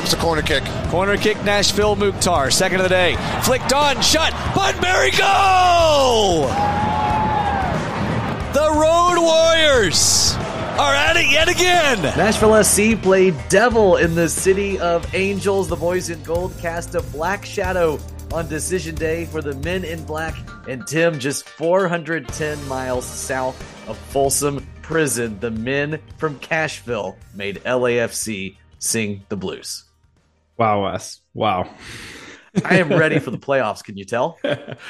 comes the corner kick. Corner kick, Nashville Mukhtar, second of the day. Flicked on, shot, Bunbury goal! The Road Warriors are at it yet again. Nashville SC played Devil in the City of Angels. The boys in gold cast a black shadow on decision day for the men in black. And Tim, just 410 miles south of Folsom Prison, the men from Cashville made LAFC sing the blues. Wow, Wes. Wow. I am ready for the playoffs. Can you tell?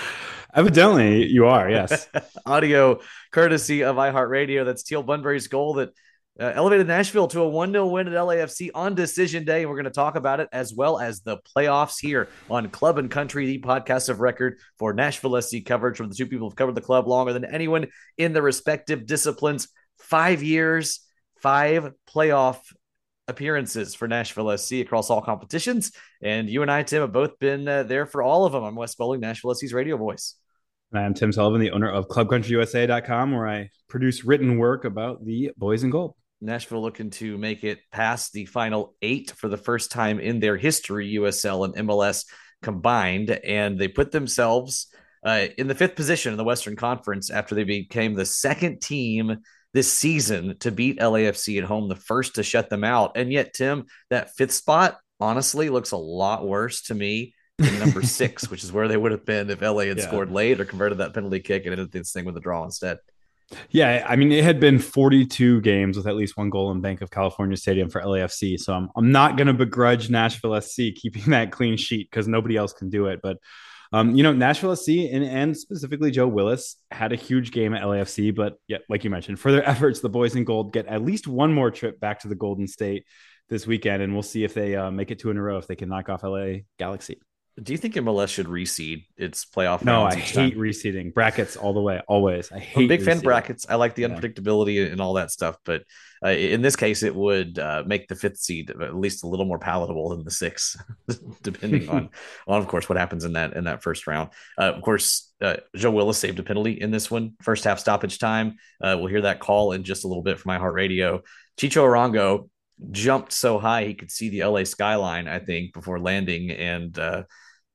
Evidently, you are. Yes. Audio courtesy of iHeartRadio. That's Teal Bunbury's goal that uh, elevated Nashville to a 1 0 win at LAFC on decision day. And we're going to talk about it as well as the playoffs here on Club and Country, the podcast of record for Nashville SC coverage from the two people who've covered the club longer than anyone in the respective disciplines. Five years, five playoff appearances for Nashville SC across all competitions. And you and I, Tim, have both been uh, there for all of them. I'm Wes Bowling, Nashville SC's radio voice. I'm Tim Sullivan, the owner of ClubCountryUSA.com, where I produce written work about the boys in gold. Nashville looking to make it past the final eight for the first time in their history, USL and MLS combined. And they put themselves uh, in the fifth position in the Western Conference after they became the second team this season to beat LAFC at home, the first to shut them out. And yet, Tim, that fifth spot honestly looks a lot worse to me than number six, which is where they would have been if LA had yeah. scored late or converted that penalty kick and ended this thing with a draw instead. Yeah, I mean, it had been 42 games with at least one goal in Banc of California Stadium for LAFC. So I'm, I'm not going to begrudge Nashville SC keeping that clean sheet because nobody else can do it. But um, you know, Nashville SC and, and specifically Joe Willis had a huge game at LAFC, but yeah, like you mentioned, for their efforts, the boys in gold get at least one more trip back to the Golden State this weekend, and we'll see if they uh, make it two in a row if they can knock off LA Galaxy. Do you think MLS should reseed its playoff? No, I hate time? reseeding brackets all the way. Always, I hate. I'm big fan brackets. I like the unpredictability yeah. and all that stuff, but uh, in this case, it would uh, make the fifth seed at least a little more palatable than the six, depending on, on of course what happens in that in that first round. Uh, of course, uh, Joe Willis saved a penalty in this one, first half stoppage time. Uh, we'll hear that call in just a little bit from iHeartRadio. Chicho Arango jumped so high he could see the LA skyline, I think, before landing and uh,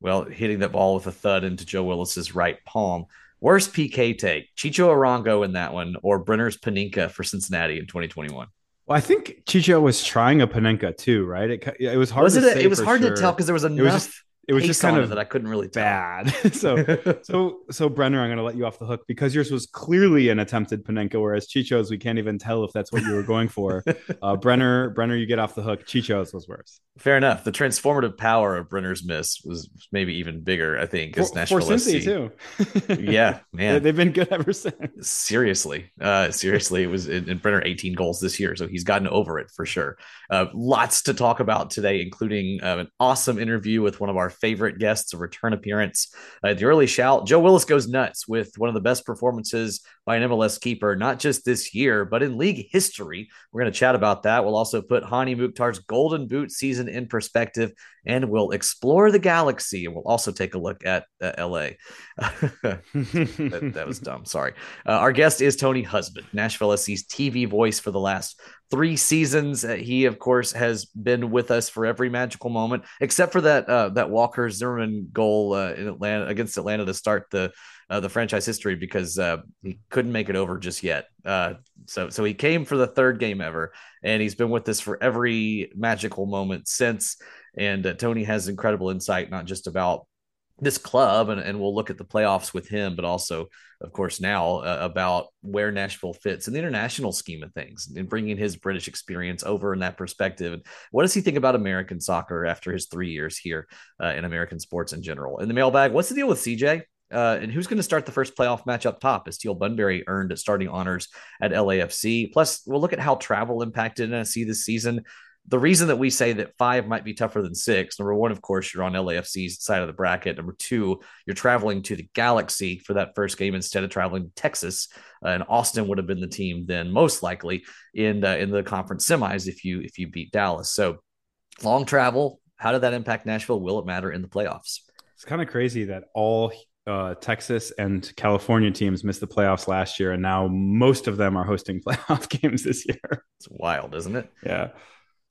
well, hitting that ball with a thud into Joe Willis's right palm. Worst PK take, Chicho Arango in that one, or Brenner's Panenka for Cincinnati in 2021. Well, I think Chicho was trying a Panenka too, right? It, it was hard. Was it? A, it was hard sure. to tell because there was enough. It was just, it was just kind of that I couldn't really tell. bad. so so so Brenner, I'm going to let you off the hook because yours was clearly an attempted Panenka, whereas Chicho's we can't even tell if that's what you were going for. Uh, Brenner, Brenner, you get off the hook. Chicho's was worse. Fair enough. The transformative power of Brenner's miss was maybe even bigger. I think as Nashville for Cincy too. yeah, man, they've been good ever since. Seriously, uh, seriously, it was in, in, Brenner 18 goals this year, so he's gotten over it for sure. Uh, lots to talk about today, including uh, an awesome interview with one of our favorite guests a return appearance. Uh, the early shout, Joe Willis goes nuts with one of the best performances by an MLS keeper, not just this year, but in league history. We're going to chat about that. We'll also put Hany Mukhtar's Golden Boot season in perspective, and we'll explore the galaxy. And we'll also take a look at uh, LA. that, that, was dumb. Sorry. Uh, our guest is Tony Husband, Nashville SC's TV voice for the last three seasons. He, of course, has been with us for every magical moment, except for that uh, that Walker Zimmerman goal uh, in Atlanta against Atlanta to start the uh, the franchise history because uh, he couldn't make it over just yet. Uh, so so he came for the third game ever, and he's been with us for every magical moment since. And uh, Tony has incredible insight, not just about this club, and, and we'll look at the playoffs with him, but also, of course, now uh, about where Nashville fits in the international scheme of things and bringing his British experience over in that perspective. And what does he think about American soccer after his three years here uh, in American sports in general? In the mailbag, what's the deal with CJ? Uh, and who's going to start the first playoff match up top? As Teal Bunbury earned starting honors at LAFC. Plus, we'll look at how travel impacted NSC this season. The reason that we say that five might be tougher than six, number one, of course, you're on LAFC's side of the bracket. Number two, you're traveling to the Galaxy for that first game instead of traveling to Texas. Uh, and Austin would have been the team then, most likely in uh, in the conference semis if you if you beat Dallas. So long travel. How did that impact Nashville? Will it matter in the playoffs? It's kind of crazy that all uh, Texas and California teams missed the playoffs last year, and now most of them are hosting playoff games this year. It's wild, isn't it? Yeah.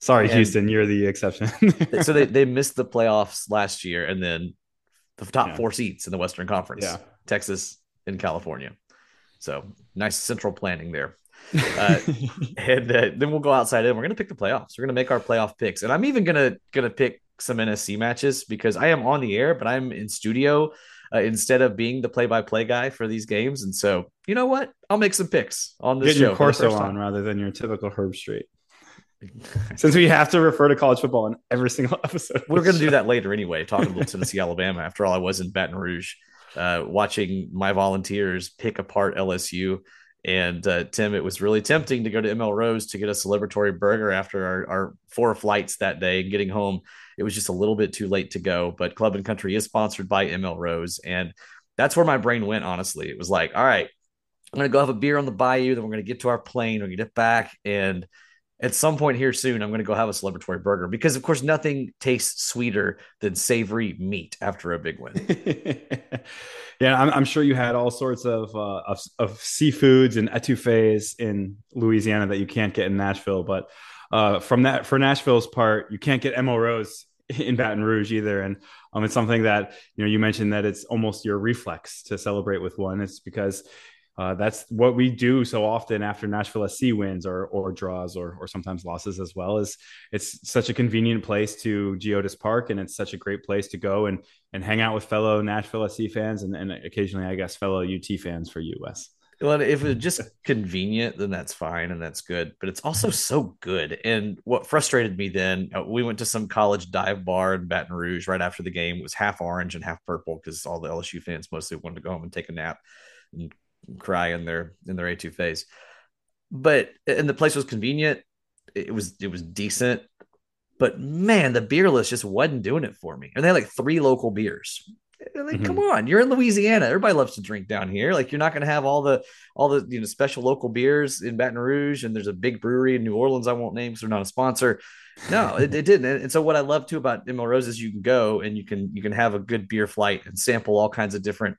Sorry, and Houston, you're the exception. so they, they missed the playoffs last year and then the top yeah. four seats in the Western Conference. Yeah. Texas and California. So nice central planning there. Uh, and uh, then we'll go outside and we're going to pick the playoffs. We're going to make our playoff picks. And I'm even going to going to pick some NSC matches because I am on the air, but I'm in studio uh, instead of being the play-by-play guy for these games. And so, you know what? I'll make some picks on this Get show. Your Corso on rather than your typical Herbstreit. Since we have to refer to college football in every single episode, we're going to do that later anyway. Talking about Tennessee, Alabama. After all, I was in Baton Rouge, uh, watching my volunteers pick apart LSU. And uh, Tim, it was really tempting to go to ML Rose to get a celebratory burger after our, our four flights that day and getting home it was just a little bit too late to go. But Club and Country is sponsored by ML Rose. And that's where my brain went, honestly. It was like, all right, I'm going to go have a beer on the bayou. Then we're going to get to our plane. We're going to get back. And at some point here soon, I'm going to go have a celebratory burger because, of course, nothing tastes sweeter than savory meat after a big win. yeah, I'm, I'm, sure you had all sorts of, uh, of, of seafoods and etouffees in Louisiana that you can't get in Nashville. But uh, from that for Nashville's part, you can't get ML Rose in Baton Rouge either, and um, it's something that you know you mentioned that it's almost your reflex to celebrate with one. It's because uh, that's what we do so often after Nashville SC wins or or draws or or sometimes losses as well. Is it's such a convenient place to Geodis Park, and it's such a great place to go and and hang out with fellow Nashville SC fans and, and occasionally, I guess, fellow UT fans for US. Well, if it's just convenient, then that's fine and that's good. But it's also so good. And what frustrated me then, uh, we went to some college dive bar in Baton Rouge right after the game. It was half orange and half purple because all the LSU fans mostly wanted to go home and take a nap and cry in their in their etouffees. But and the place was convenient. It was it was decent. But man, the beer list just wasn't doing it for me. And they had like three local beers. Like, mm-hmm. come on, you're in Louisiana. Everybody loves to drink down here. Like, you're not going to have all the all the you know special local beers in Baton Rouge, and there's a big brewery in New Orleans I won't name because they're not a sponsor. No, it, it didn't. And so, what I love too about ML Rose is you can go and you can you can have a good beer flight and sample all kinds of different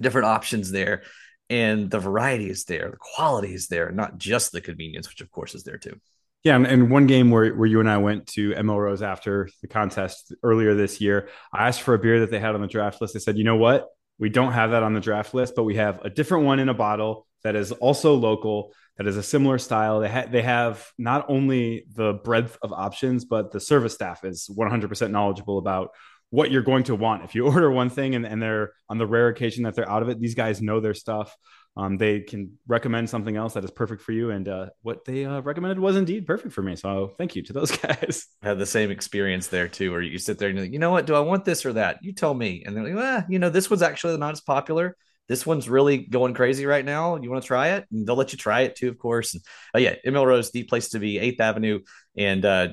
different options there, and the variety is there, the quality is there, not just the convenience, which of course is there too. Yeah, and, and, one game where, where you and I went to ML Rose after the contest earlier this year, I asked for a beer that they had on the draft list. They said, you know what? We don't have that on the draft list, but we have a different one in a bottle that is also local, that is a similar style. They, ha- they have not only the breadth of options, but the service staff is 100% knowledgeable about what you're going to want. If you order one thing and, and they're on the rare occasion that they're out of it, these guys know their stuff. Um, they can recommend something else that is perfect for you. And uh, what they uh, recommended was indeed perfect for me. So thank you to those guys. I had the same experience there too, where you sit there and you're like, you know what, do I want this or that? You tell me. And they're like, well, you know, this one's actually not as popular. This one's really going crazy right now. You want to try it? And they'll let you try it too, of course. And, uh, yeah, ML Rose, the place to be, 8th Avenue. And uh,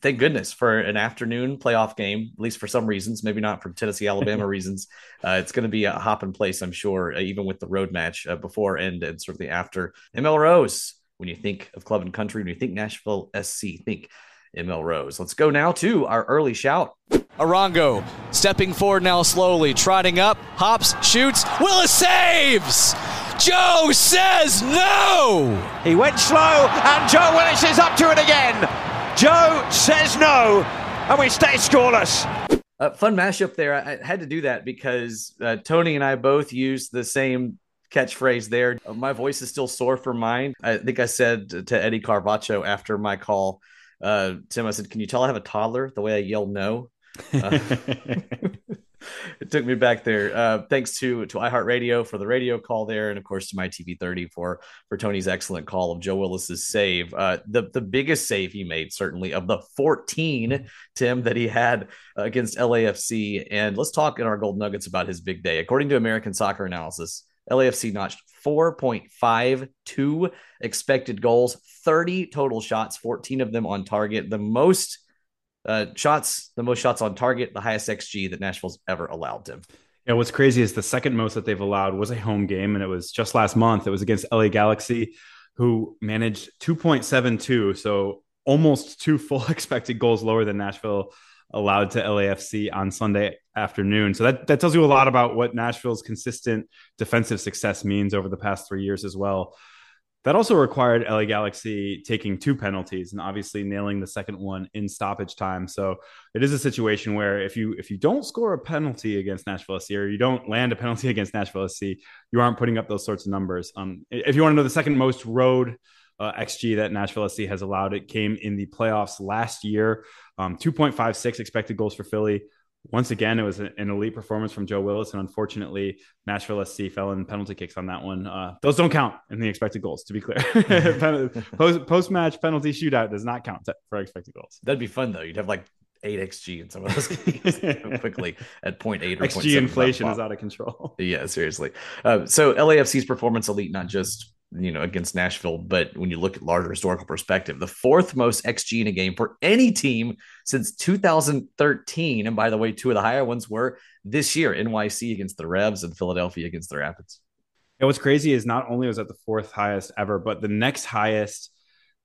thank goodness for an afternoon playoff game, at least for some reasons, maybe not for Tennessee, Alabama reasons. Uh, it's going to be a hop in place, I'm sure, uh, even with the road match uh, before and, and certainly after. ML Rose, when you think of club and country, when you think Nashville SC, think ML Rose. Let's go now to our early shout. Arango stepping forward now slowly, trotting up, hops, shoots. Willis saves! Joe says no! He went slow, and Joe Willis is up to it again. Joe says no, and we stay scoreless. Uh, fun mashup there. I, I, had to do that because uh, Tony and I both used the same catchphrase there. Uh, my voice is still sore for mine. I think I said to Eddie Carvacho after my call, uh, Tim, I said, Can you tell I have a toddler the way I yell no? Uh, it took me back there. Uh, thanks to to iHeartRadio for the radio call there, and of course to MyTV30 for for Tony's excellent call of Joe Willis's save. Uh, the the biggest save he made certainly of the 14 Tim that he had against LAFC. And let's talk in our Gold Nuggets about his big day. According to American Soccer Analysis, LAFC notched 4.52 expected goals, 30 total shots, 14 of them on target, the most uh, shots, the most shots on target, the highest XG that Nashville's ever allowed them. Yeah, what's crazy is the second most that they've allowed was a home game, and it was just last month. It was against LA Galaxy, who managed 2.72, so almost two full expected goals lower than Nashville allowed to LAFC on Sunday afternoon. So that, that tells you a lot about what Nashville's consistent defensive success means over the past three years as well. That also required LA Galaxy taking two penalties and obviously nailing the second one in stoppage time. So it is a situation where if you if you don't score a penalty against Nashville SC or you don't land a penalty against Nashville SC, you aren't putting up those sorts of numbers. Um, if you want to know the second most road uh, XG that Nashville SC has allowed, it came in the playoffs last year. Um, 2.56 expected goals for Philly, once again, it was an elite performance from Joe Willis, and unfortunately, Nashville SC fell in penalty kicks on that one. Uh, those don't count in the expected goals, to be clear. Post match penalty shootout does not count for expected goals. That'd be fun though. You'd have like eight xg in some of those games quickly at 0.8 or xg inflation is out of control. Yeah, seriously. Uh, so LAFC's performance elite, not just you know, against Nashville. But when you look at larger historical perspective, the fourth most XG in a game for any team since 2013. And by the way, two of the higher ones were this year NYC against the Revs and Philadelphia against the Rapids. And what's crazy is not only was that the fourth highest ever, but the next highest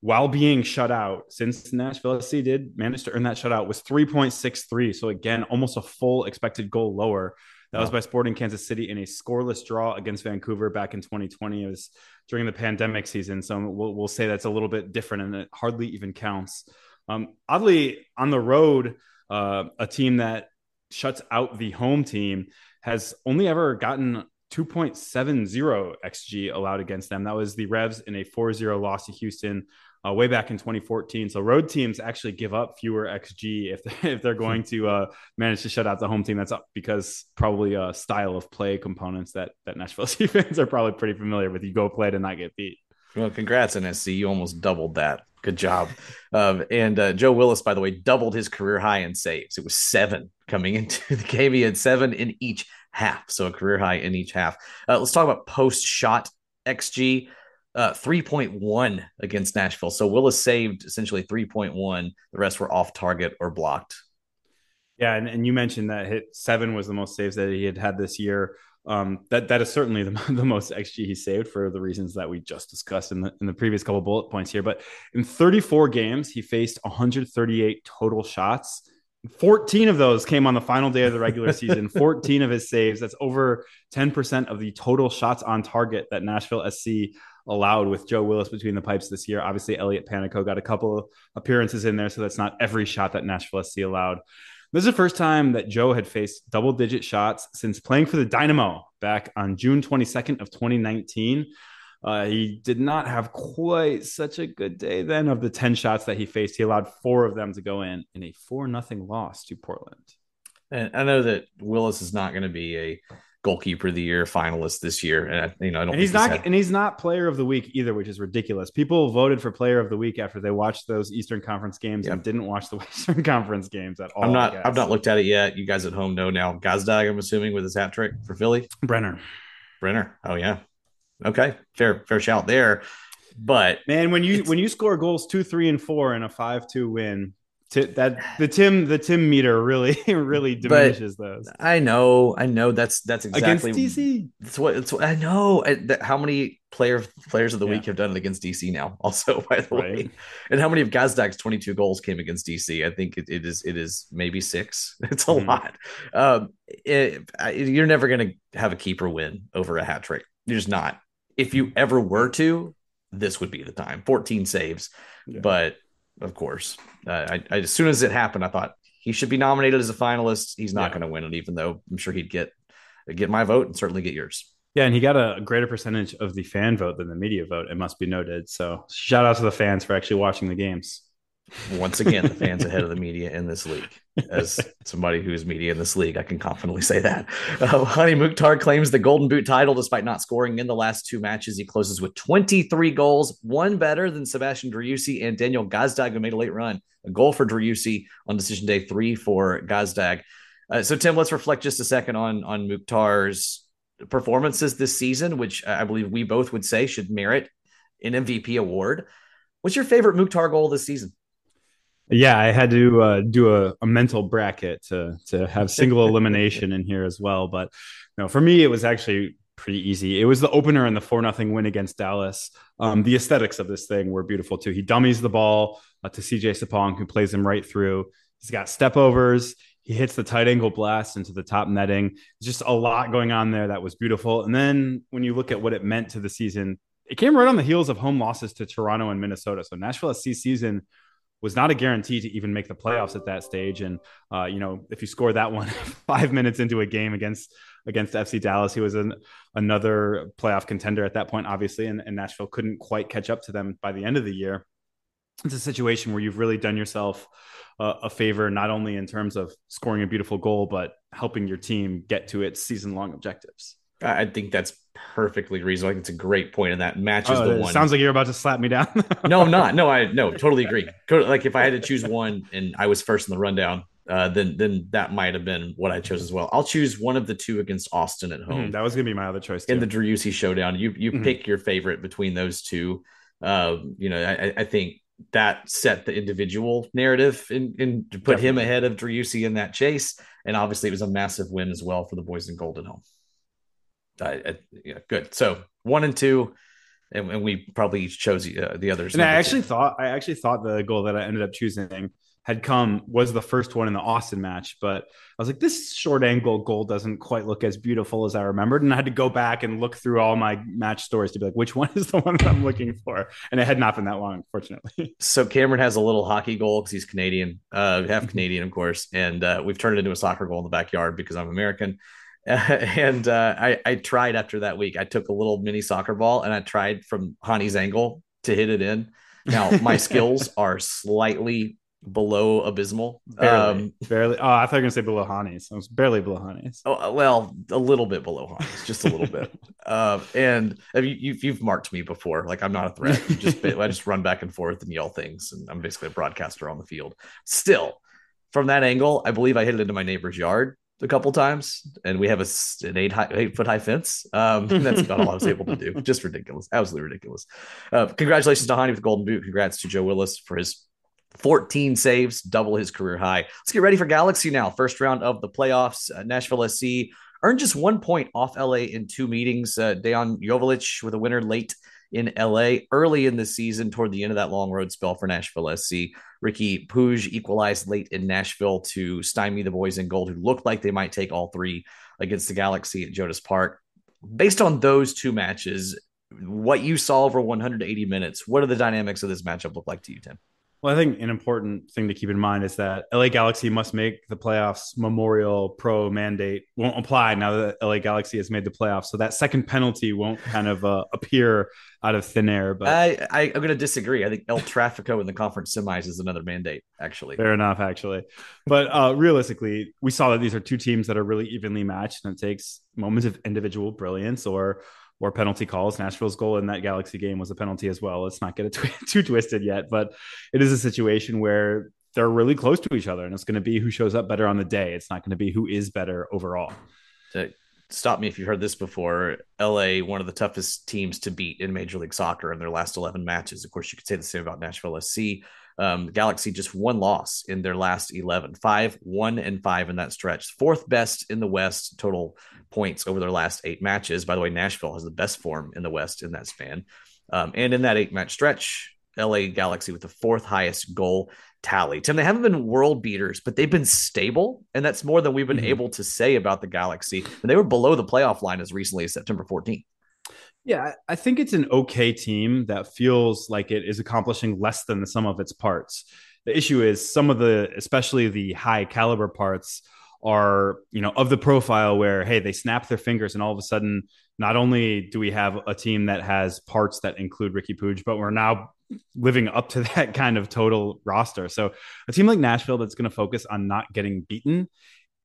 while being shut out since Nashville SC did manage to earn that shutout was 3.63. So again, almost a full expected goal lower that was by Sporting Kansas City in a scoreless draw against Vancouver back in 2020. It was during the pandemic season, so we'll, we'll say that's a little bit different, and it hardly even counts. Um, oddly, on the road, uh, a team that shuts out the home team has only ever gotten 2.70 xg allowed against them. That was the Revs in a 4-0 loss to Houston uh, way back in 2014. So road teams actually give up fewer xG if they're, if they're going to uh, manage to shut out the home team. That's up because probably a style of play components that that Nashville fans are probably pretty familiar with. You go play to not get beat. Well, congrats, NSC. You almost doubled that. Good job. Um, and uh, Joe Willis, by the way, doubled his career high in saves. It was seven coming into the game. He had seven in each half, so a career high in each half. Uh, let's talk about post shot XG uh, 3.1 against Nashville. So Willis saved essentially 3.1. The rest were off target or blocked. Yeah, and, and you mentioned that hit seven was the most saves that he had had this year. Um, that that is certainly the, the most xG he saved for the reasons that we just discussed in the in the previous couple bullet points here. But in 34 games, he faced 138 total shots. 14 of those came on the final day of the regular season. 14 of his saves. That's over 10% of the total shots on target that Nashville SC allowed with Joe Willis between the pipes this year. Obviously, Elliot Panicco got a couple appearances in there, so that's not every shot that Nashville SC allowed. This is the first time that Joe had faced double digit shots since playing for the Dynamo back on June 22nd of 2019. Uh, he did not have quite such a good day then. Of the 10 shots that he faced, he allowed four of them to go in in a 4 nothing loss to Portland. And I know that Willis is not going to be a goalkeeper of the year finalist this year. And you know, I don't. And he's not, had... and he's not player of the week either, which is ridiculous. People voted for player of the week after they watched those Eastern Conference games and didn't watch the Western Conference games at all. I'm not. I've not looked at it yet. You guys at home know now. Gazdag, I'm assuming, with his hat trick for Philly. Brenner. Brenner. Oh yeah. Okay. Fair. Fair shout there. But man, when you when you score goals two, three, and four in a five-two win, T- that the Tim the Tim meter really really diminishes but those. I know, I know. That's that's exactly against DC. That's what, that's what I know. I, that, how many player players of the yeah. week have done it against DC now? Also, by the right. way, and how many of Gazdag's twenty two goals came against DC? I think it, it is it is maybe six. It's a mm-hmm. lot. Um, it, you're never going to have a keeper win over a hat trick. You're just not. If you ever were to, this would be the time. Fourteen saves, yeah. but of course. Uh, I, I, as soon as it happened, I thought he should be nominated as a finalist. He's not yeah. going to win it, even though I'm sure he'd get get my vote and certainly get yours. Yeah, and he got a greater percentage of the fan vote than the media vote. It must be noted. So shout out to the fans for actually watching the games. Once again, the fans ahead of the media in this league. As somebody who is media in this league, I can confidently say that. Uh, Hany Mukhtar claims the Golden Boot title despite not scoring in the last two matches. He closes with 23 goals, one better than Sebastian Driussi and Daniel Gazdag, who made a late run. A goal for Driussi on decision day three for Gazdag. Uh, so, Tim, let's reflect just a second on, on Mukhtar's performances this season, which I believe we both would say should merit an MVP award. What's your favorite Mukhtar goal this season? Yeah, I had to uh, do a, a, mental bracket to to have single elimination in here as well. But no, for me, it was actually pretty easy. It was the opener and the four nothing win against Dallas. Um, the aesthetics of this thing were beautiful too. He dummies the ball uh, to CJ Sapong, who plays him right through. He's got step overs. He hits the tight angle blast into the top netting. Just a lot going on there that was beautiful. And then when you look at what it meant to the season, it came right on the heels of home losses to Toronto and Minnesota. So Nashville SC season was not a guarantee to even make the playoffs at that stage. And uh, you know, if you score that one five minutes into a game against against FC Dallas, he was an, another playoff contender at that point, obviously, and, and Nashville couldn't quite catch up to them by the end of the year. It's a situation where you've really done yourself uh, a favor, not only in terms of scoring a beautiful goal, but helping your team get to its season long objectives. I think that's perfectly reasonable. I think it's a great point, and that matches oh, the one. Sounds like you're about to slap me down. no, I'm not. No, I no, totally agree. Like if I had to choose one, and I was first in the rundown, uh, then then that might have been what I chose as well. I'll choose one of the two against Austin at home. Mm, that was gonna be my other choice too. in the Driussi showdown. You you mm-hmm. pick your favorite between those two. Uh, you know, I, I, think that set the individual narrative and, and to put Definitely. him ahead of Driussi in that chase. And obviously, it was a massive win as well for the boys in Golden Home. Uh, yeah, good. So one and two, and, and we probably each chose uh, the others. And I actually two. thought I actually thought the goal that I ended up choosing had come was the first one in the Austin match, but I was like, this short angle goal doesn't quite look as beautiful as I remembered, and I had to go back and look through all my match stories to be like, which one is the one that I'm looking for? And it had not been that long, unfortunately. So Cameron has a little hockey goal because he's Canadian, uh, half mm-hmm. Canadian, of course, and uh, we've turned it into a soccer goal in the backyard because I'm American. and uh, I, I tried after that week. I took a little mini soccer ball and I tried from Hany's angle to hit it in. Now my skills are slightly below abysmal. Barely, um, barely. Oh, I thought you were gonna say below Hany's. I was barely below Hany's. Oh, well, a little bit below Hany's, just a little bit. Uh, and you, you've, you've marked me before. Like I'm not a threat. You just I just run back and forth and yell things, and I'm basically a broadcaster on the field. Still, from that angle, I believe I hit it into my neighbor's yard a couple times, and we have a, an eight high, eight foot high fence. Um, that's about all I was able to do. Just ridiculous, absolutely ridiculous. Uh, congratulations to Hany with the Golden Boot. Congrats to Joe Willis for his 14 saves, double his career high. Let's get ready for Galaxy now. First round of the playoffs. Uh, Nashville SC earned just one point off LA in two meetings. Uh, Dejan with a winner late in LA early in the season toward the end of that long road spell for Nashville SC. Riqui Puig equalized late in Nashville to stymie the boys in gold, who looked like they might take all three against the Galaxy at Geodis Park. Based on those two matches, what you saw over 180 minutes, what do the dynamics of this matchup look like to you, Tim? Well, I think an important thing to keep in mind is that LA Galaxy must make the playoffs. Memorial Pro mandate won't apply now that LA Galaxy has made the playoffs. So that second penalty won't kind of uh, appear out of thin air. But I, I, am going to disagree. I think El Trafico in the conference semis is another mandate, actually. Fair enough, actually. But uh, realistically, we saw that these are two teams that are really evenly matched, and it takes moments of individual brilliance or or penalty calls. Nashville's goal in that Galaxy game was a penalty as well. Let's not get it too twisted yet, but it is a situation where they're really close to each other, and it's going to be who shows up better on the day. It's not going to be who is better overall. To stop me if you've heard this before. LA, one of the toughest teams to beat in Major League Soccer in their last 11 matches. Of course, you could say the same about Nashville SC. Um, Galaxy just one loss in their last 11, five, one, and five in that stretch. Fourth best in the West, total points over their last eight matches. By the way, Nashville has the best form in the West in that span. Um, and in that eight match stretch, LA Galaxy with the fourth highest goal tally. Tim, they haven't been world beaters, but they've been stable. And that's more than we've been mm-hmm. able to say about the Galaxy. And they were below the playoff line as recently as September 14th. Yeah, I think it's an okay team that feels like it is accomplishing less than the sum of its parts. The issue is some of the, especially the high caliber parts, are you know of the profile where hey they snap their fingers and all of a sudden not only do we have a team that has parts that include Riqui Puig, but we're now living up to that kind of total roster. So a team like Nashville that's going to focus on not getting beaten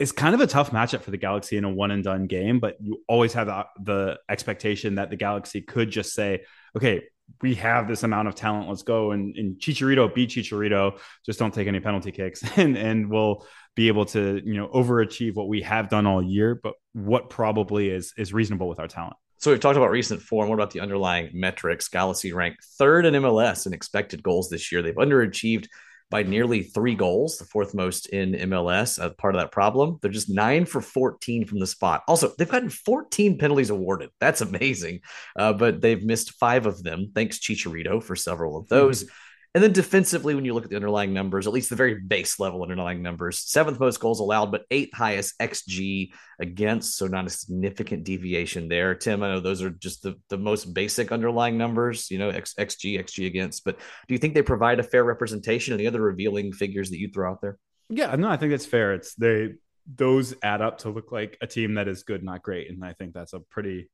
is kind of a tough matchup for the Galaxy in a one and done game, but you always have the, the expectation that the Galaxy could just say, okay, we have this amount of talent. Let's go and, and Chicharito beat Chicharito. Just don't take any penalty kicks, and and we'll be able to you know overachieve what we have done all year, but what probably is is reasonable with our talent. So we've talked about recent form. What about the underlying metrics? Galaxy ranked third in MLS in expected goals this year. They've underachieved by nearly three goals, the fourth most in MLS. As part of that problem, they're just nine for 14 from the spot. Also, they've gotten 14 penalties awarded. That's amazing. Uh, but they've missed five of them. Thanks, Chicharito, for several of those. Mm-hmm. And then defensively, when you look at the underlying numbers, at least the very base level underlying numbers, seventh most goals allowed, but eighth highest XG against. So not a significant deviation there. Tim, I know those are just the, the most basic underlying numbers, you know, X, XG, XG against. But do you think they provide a fair representation? Any other revealing figures that you throw out there? Yeah, no, I think that's fair. It's they those add up to look like a team that is good, not great. And I think that's a pretty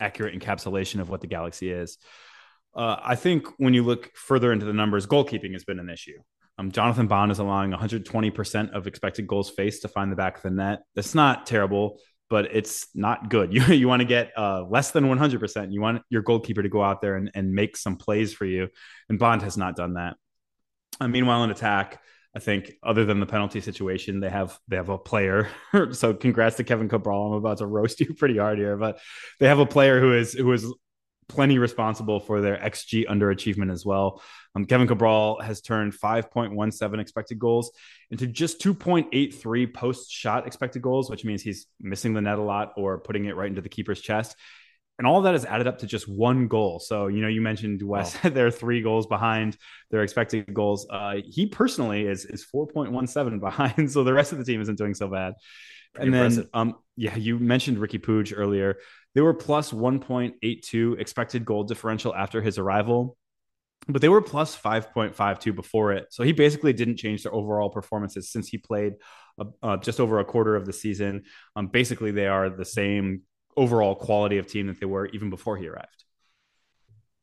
accurate encapsulation of what the Galaxy is. Uh, I think when you look further into the numbers, goalkeeping has been an issue. Um, Jonathan Bond is allowing 120% of expected goals faced to find the back of the net. That's not terrible, but it's not good. You, you want to get uh, less than 100%. You want your goalkeeper to go out there and, and make some plays for you. And Bond has not done that. Uh, meanwhile, in attack, I think other than the penalty situation, they have they have a player. so congrats to Kevin Cabral. I'm about to roast you pretty hard here, but they have a player who is who is plenty responsible for their XG underachievement as well. Um, Kevin Cabral has turned 5.17 expected goals into just 2.83 post shot expected goals, which means he's missing the net a lot or putting it right into the keeper's chest. And all that is added up to just one goal. So, you know, you mentioned Wes, wow. they're three goals behind their expected goals. Uh, he personally is, is 4.17 behind. So the rest of the team isn't doing so bad. Pretty and impressive. then, um, yeah, you mentioned Riqui Puig earlier. They were plus 1.82 expected goal differential after his arrival, but they were plus 5.52 before it. So he basically didn't change their overall performances since he played uh, uh, just over a quarter of the season. Um, basically, they are the same overall quality of team that they were even before he arrived.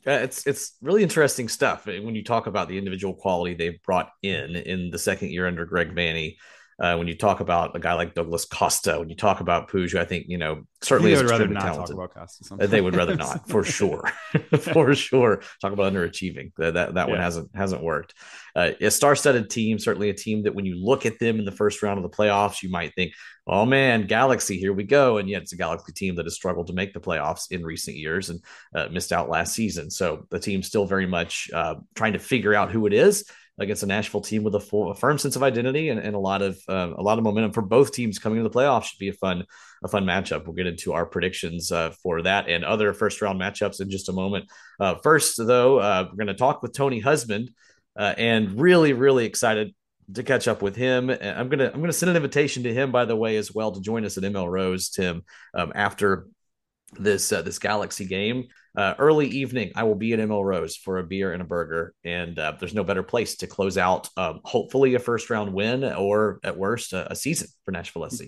Yeah, it's it's really interesting stuff when you talk about the individual quality they've brought in in the second year under Greg Vanney. Uh, when you talk about a guy like Douglas Costa, when you talk about Puig, I think you know certainly is extremely talented. Uh, they would rather not, for sure, for sure. Talk about underachieving. That that, that yeah. one hasn't hasn't worked. Uh, a star-studded team, certainly a team that when you look at them in the first round of the playoffs, you might think, "Oh man, Galaxy, here we go!" And yet it's a Galaxy team that has struggled to make the playoffs in recent years and uh, missed out last season. So the team's still very much uh, trying to figure out who it is against a Nashville team with a, full, a firm sense of identity and, and a lot of uh, a lot of momentum for both teams coming into the playoffs should be a fun a fun matchup. We'll get into our predictions uh, for that and other first round matchups in just a moment. Uh, first, though, uh, we're going to talk with Tony Husband uh, and really really excited to catch up with him. I'm gonna I'm gonna send an invitation to him by the way as well to join us at ML Rose Tim um, after this uh, this Galaxy game. Uh, early evening, I will be at ML Rose for a beer and a burger, and uh, there's no better place to close out, um, hopefully, a first round win or at worst a, a season for Nashville SC.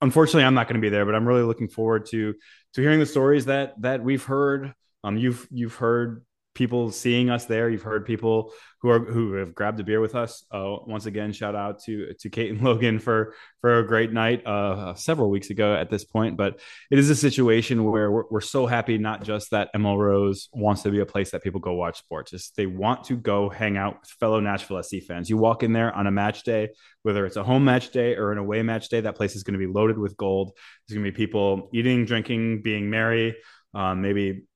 Unfortunately, I'm not going to be there, but I'm really looking forward to to hearing the stories that that we've heard. Um, you've you've heard people seeing us there. You've heard people who are who have grabbed a beer with us. Uh, once again, shout out to to Kate and Logan for for a great night uh, several weeks ago at this point. But it is a situation where we're, we're so happy not just that ML Rose wants to be a place that people go watch sports. Just they want to go hang out with fellow Nashville SC fans. You walk in there on a match day, whether it's a home match day or an away match day, that place is going to be loaded with gold. There's going to be people eating, drinking, being merry. Um, maybe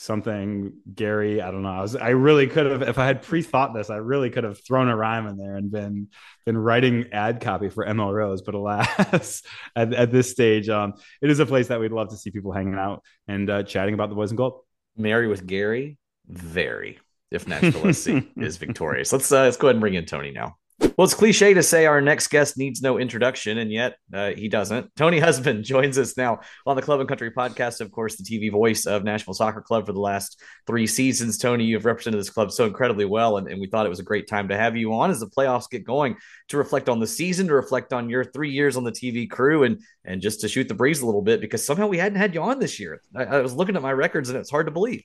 something Gary. I don't know. I was I really could have if I had pre-thought this, I really could have thrown a rhyme in there and been been writing ad copy for ML Rose. But alas, at, at this stage, um, it is a place that we'd love to see people hanging out and uh, chatting about the boys and gold. Mary with Gary, very. If Nashville SC is victorious, let's uh, let's go ahead and bring in Tony now. Well, it's cliche to say our next guest needs no introduction, and yet uh, he doesn't. Tony Husband joins us now on the Club and Country podcast, of course, the TV voice of Nashville Soccer Club for the last three seasons. Tony, you've represented this club so incredibly well, and, and we thought it was a great time to have you on as the playoffs get going to reflect on the season, to reflect on your three years on the TV crew, and and just to shoot the breeze a little bit because somehow we hadn't had you on this year. I, I was looking at my records, and it's hard to believe.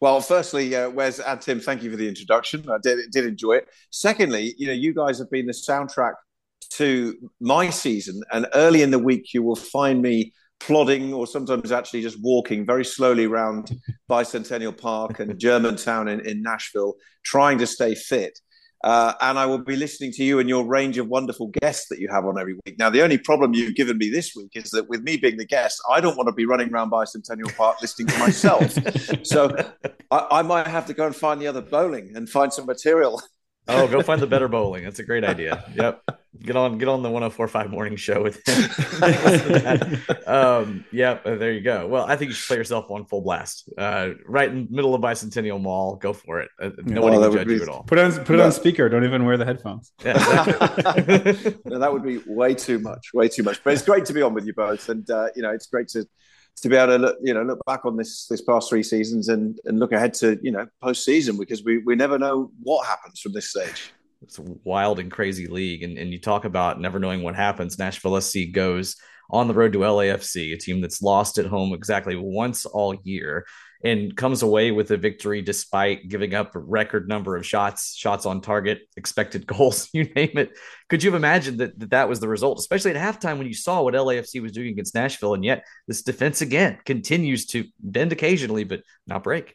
Well, firstly, uh, Wes and Tim, thank you for the introduction. I did did enjoy it. Secondly, you know, you guys have been the soundtrack to my season, and early in the week, you will find me plodding or sometimes actually just walking very slowly around Bicentennial Park and Germantown in, in Nashville, trying to stay fit. Uh, and I will be listening to you and your range of wonderful guests that you have on every week. Now, the only problem you've given me this week is that with me being the guest, I don't want to be running around Bicentennial Park listening to myself. so I, I, might have to go and find the other bowling and find some material. oh, go find the better bowling. That's a great idea. Yep. Get on get on the 1045 morning show with him. Um yeah uh, there you go. Well i think you should play yourself on full blast. Uh right in the middle of bicentennial mall. Go for it. Uh, nobody well, will judge be, you at all. Put on put it on speaker. Don't even wear the headphones. Yeah, exactly. no, that would be way too much way too much. But it's great to be on with you both. And uh, you know it's great to to be able to look, you know look back on this this past three seasons and and look ahead to you know post season because we we never know what happens from this stage it's a wild and crazy league. And, and you talk about never knowing what happens. Nashville SC goes on the road to LAFC, a team that's lost at home exactly once all year, and comes away with a victory despite giving up a record number of shots, shots on target, expected goals, you name it. Could you have imagined that, that that was the result, especially at halftime when you saw what LAFC was doing against Nashville? And yet this defense again continues to bend occasionally, but not break.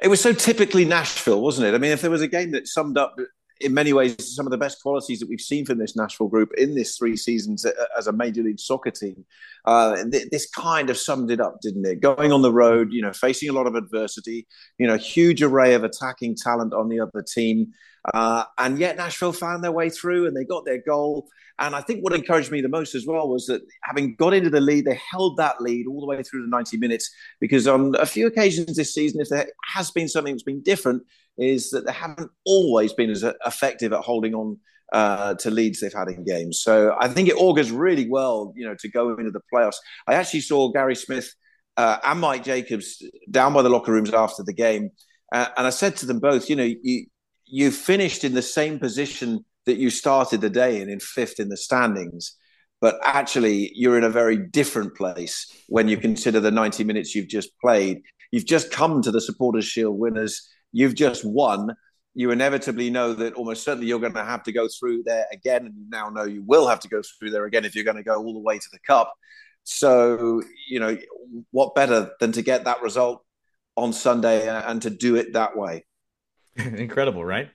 It was so typically Nashville, wasn't it? I mean, if there was a game that summed up in many ways some of the best qualities that we've seen from this Nashville group in this three seasons as a major league soccer team. Uh, this kind of summed it up, didn't it? Going on the road, you know, facing a lot of adversity, you know, huge array of attacking talent on the other team, uh, and yet Nashville found their way through and they got their goal. And I think what encouraged me the most as well was that having got into the lead, they held that lead all the way through the 90 minutes. Because on a few occasions this season, if there has been something that's been different, is that they haven't always been as effective at holding on uh, to leads they've had in games. So I think it augurs really well, you know, to go into the playoffs. I actually saw Gary Smith uh, and Mike Jacobs down by the locker rooms after the game, uh, and I said to them both, you know, you you finished in the same position that you started the day in, in fifth in the standings. But actually, you're in a very different place when you consider the 90 minutes you've just played. You've just come to the Supporters' Shield winners you've just won, you inevitably know that almost certainly you're going to have to go through there again. And you now know you will have to go through there again if you're going to go all the way to the cup. So, you know, what better than to get that result on Sunday and to do it that way? Incredible, right?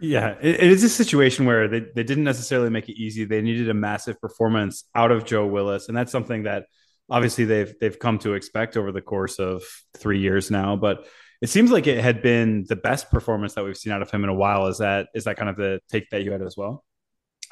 Yeah, it, it is a situation where they, they didn't necessarily make it easy. They needed a massive performance out of Joe Willis, and that's something that obviously they've they've come to expect over the course of three years now. But it seems like it had been the best performance that we've seen out of him in a while. Is that is that kind of the take that you had as well?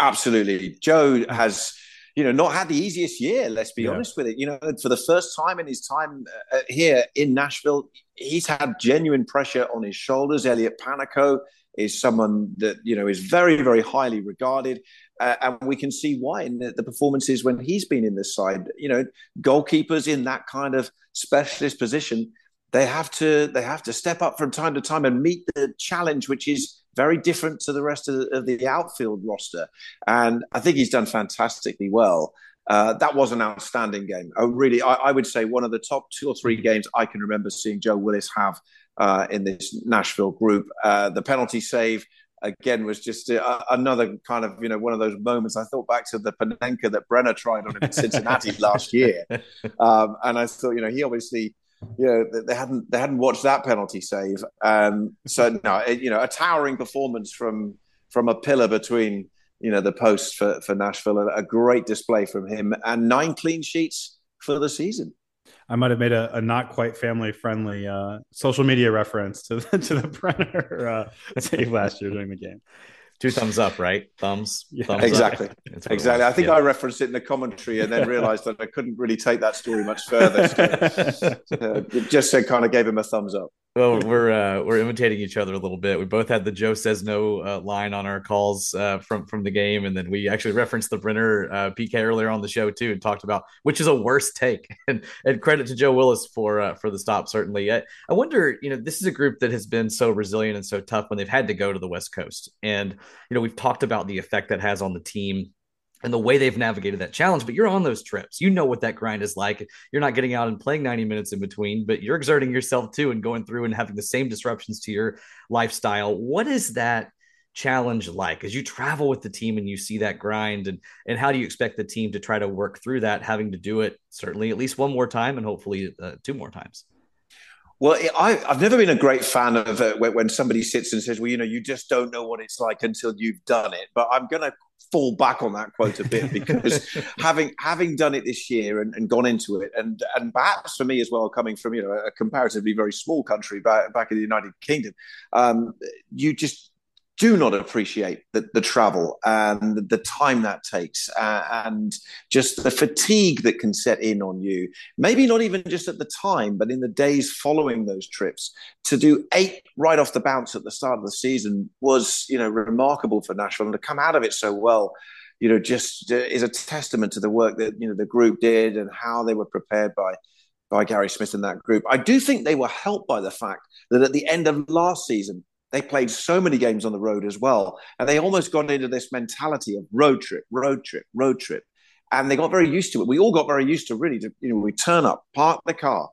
Absolutely. Joe has, you know, not had the easiest year. Let's be yeah. honest with it. You know, for the first time in his time uh, here in Nashville, he's had genuine pressure on his shoulders. Elliot Panicco is someone that you know is very, very highly regarded. Uh, and we can see why in the, the, performances when he's been in this side. You know, goalkeepers in that kind of specialist position they have to they have to step up from time to time and meet the challenge, which is very different to the rest of the, of the outfield roster. And I think he's done fantastically well. Uh, that was an outstanding game. I really, I, I, would say one of the top two or three games I can remember seeing Joe Willis have uh, in this Nashville group. Uh, the penalty save again was just a, another kind of you know one of those moments. I thought back to the Panenka that Brenner tried on him in Cincinnati last year, um, and I thought you know he obviously you know they hadn't they hadn't watched that penalty save. Um, so no, you know, a towering performance from from a pillar between you know the posts for for Nashville. A, a great display from him, and nine clean sheets for the season. I might have made a, a not quite family friendly uh, social media reference to the, to the Brenner uh, save last year during the game two thumbs up, right? Thumbs. Yeah, thumbs exactly. Exactly. I think yeah. I referenced it in the commentary and then realized that I couldn't really take that story much further. So, uh, just said kind of gave him a thumbs up. Well, we're uh, we're imitating each other a little bit. We both had the Joe says no uh, line on our calls uh, from from the game, and then we actually referenced the Brenner uh, PK earlier on the show too, and talked about which is a worse take. And, and credit to Joe Willis for uh, for the stop. Certainly, I, I wonder. You know, this is a group that has been so resilient and so tough when they've had to go to the West Coast, and you know we've talked about the effect that has on the team and the way they've navigated that challenge. But you're on those trips. You know what that grind is like. You're not getting out and playing 90 minutes in between, but you're exerting yourself too and going through and having the same disruptions to your lifestyle. What is that challenge like as you travel with the team and you see that grind and and how do you expect the team to try to work through that having to do it certainly at least one more time and hopefully uh, two more times well, I, have never been a great fan of uh, when somebody sits and says, "Well, you know, you just don't know what it's like until you've done it." But I'm going to fall back on that quote a bit because having having done it this year and, and, gone into it, and and perhaps for me as well, coming from you know a comparatively very small country back back in the United Kingdom, um, you just do not appreciate the, the travel and the time that takes uh, and just the fatigue that can set in on you. Maybe not even just at the time, but in the days following those trips. To do eight right off the bounce at the start of the season was, you know, remarkable for Nashville and to come out of it so well. You know, just uh, is a testament to the work that you know the group did and how they were prepared by by Gary Smith and that group. I do think they were helped by the fact that at the end of last season, they played so many games on the road as well. And they almost got into this mentality of road trip, road trip, road trip. And they got very used to it. We all got very used to really, to, you know, we turn up, park the car,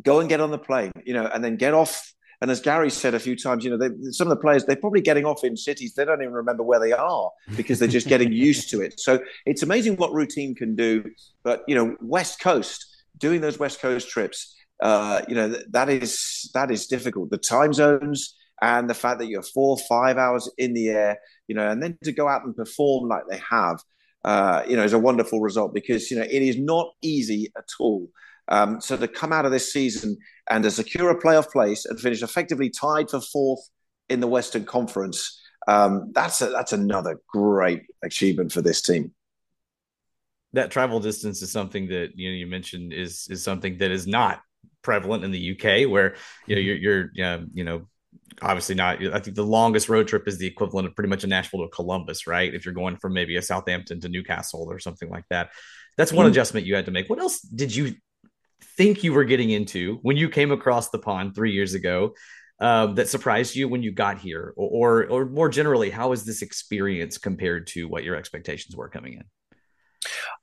go and get on the plane, you know, and then get off. And as Gary said a few times, you know, they, some of the players, they're probably getting off in cities. They don't even remember where they are because they're just getting used to it. So it's amazing what routine can do. But, you know, West Coast, doing those West Coast trips, uh, you know, that is that is difficult. The time zones, and the fact that you're four, five hours in the air, you know, and then to go out and perform like they have, uh, you know, is a wonderful result because you know it is not easy at all. Um, so to come out of this season and to secure a playoff place and finish effectively tied for fourth in the Western Conference, um, that's a, that's another great achievement for this team. That travel distance is something that you know you mentioned is is something that is not prevalent in the UK, where you know you're you're you know obviously not. I think the longest road trip is the equivalent of pretty much a Nashville to Columbus, right? If you're going from maybe a Southampton to Newcastle or something like that. That's one mm-hmm. adjustment you had to make. What else did you think you were getting into when you came across the pond three years ago um, that surprised you when you got here, or, or, or more generally, how is this experience compared to what your expectations were coming in?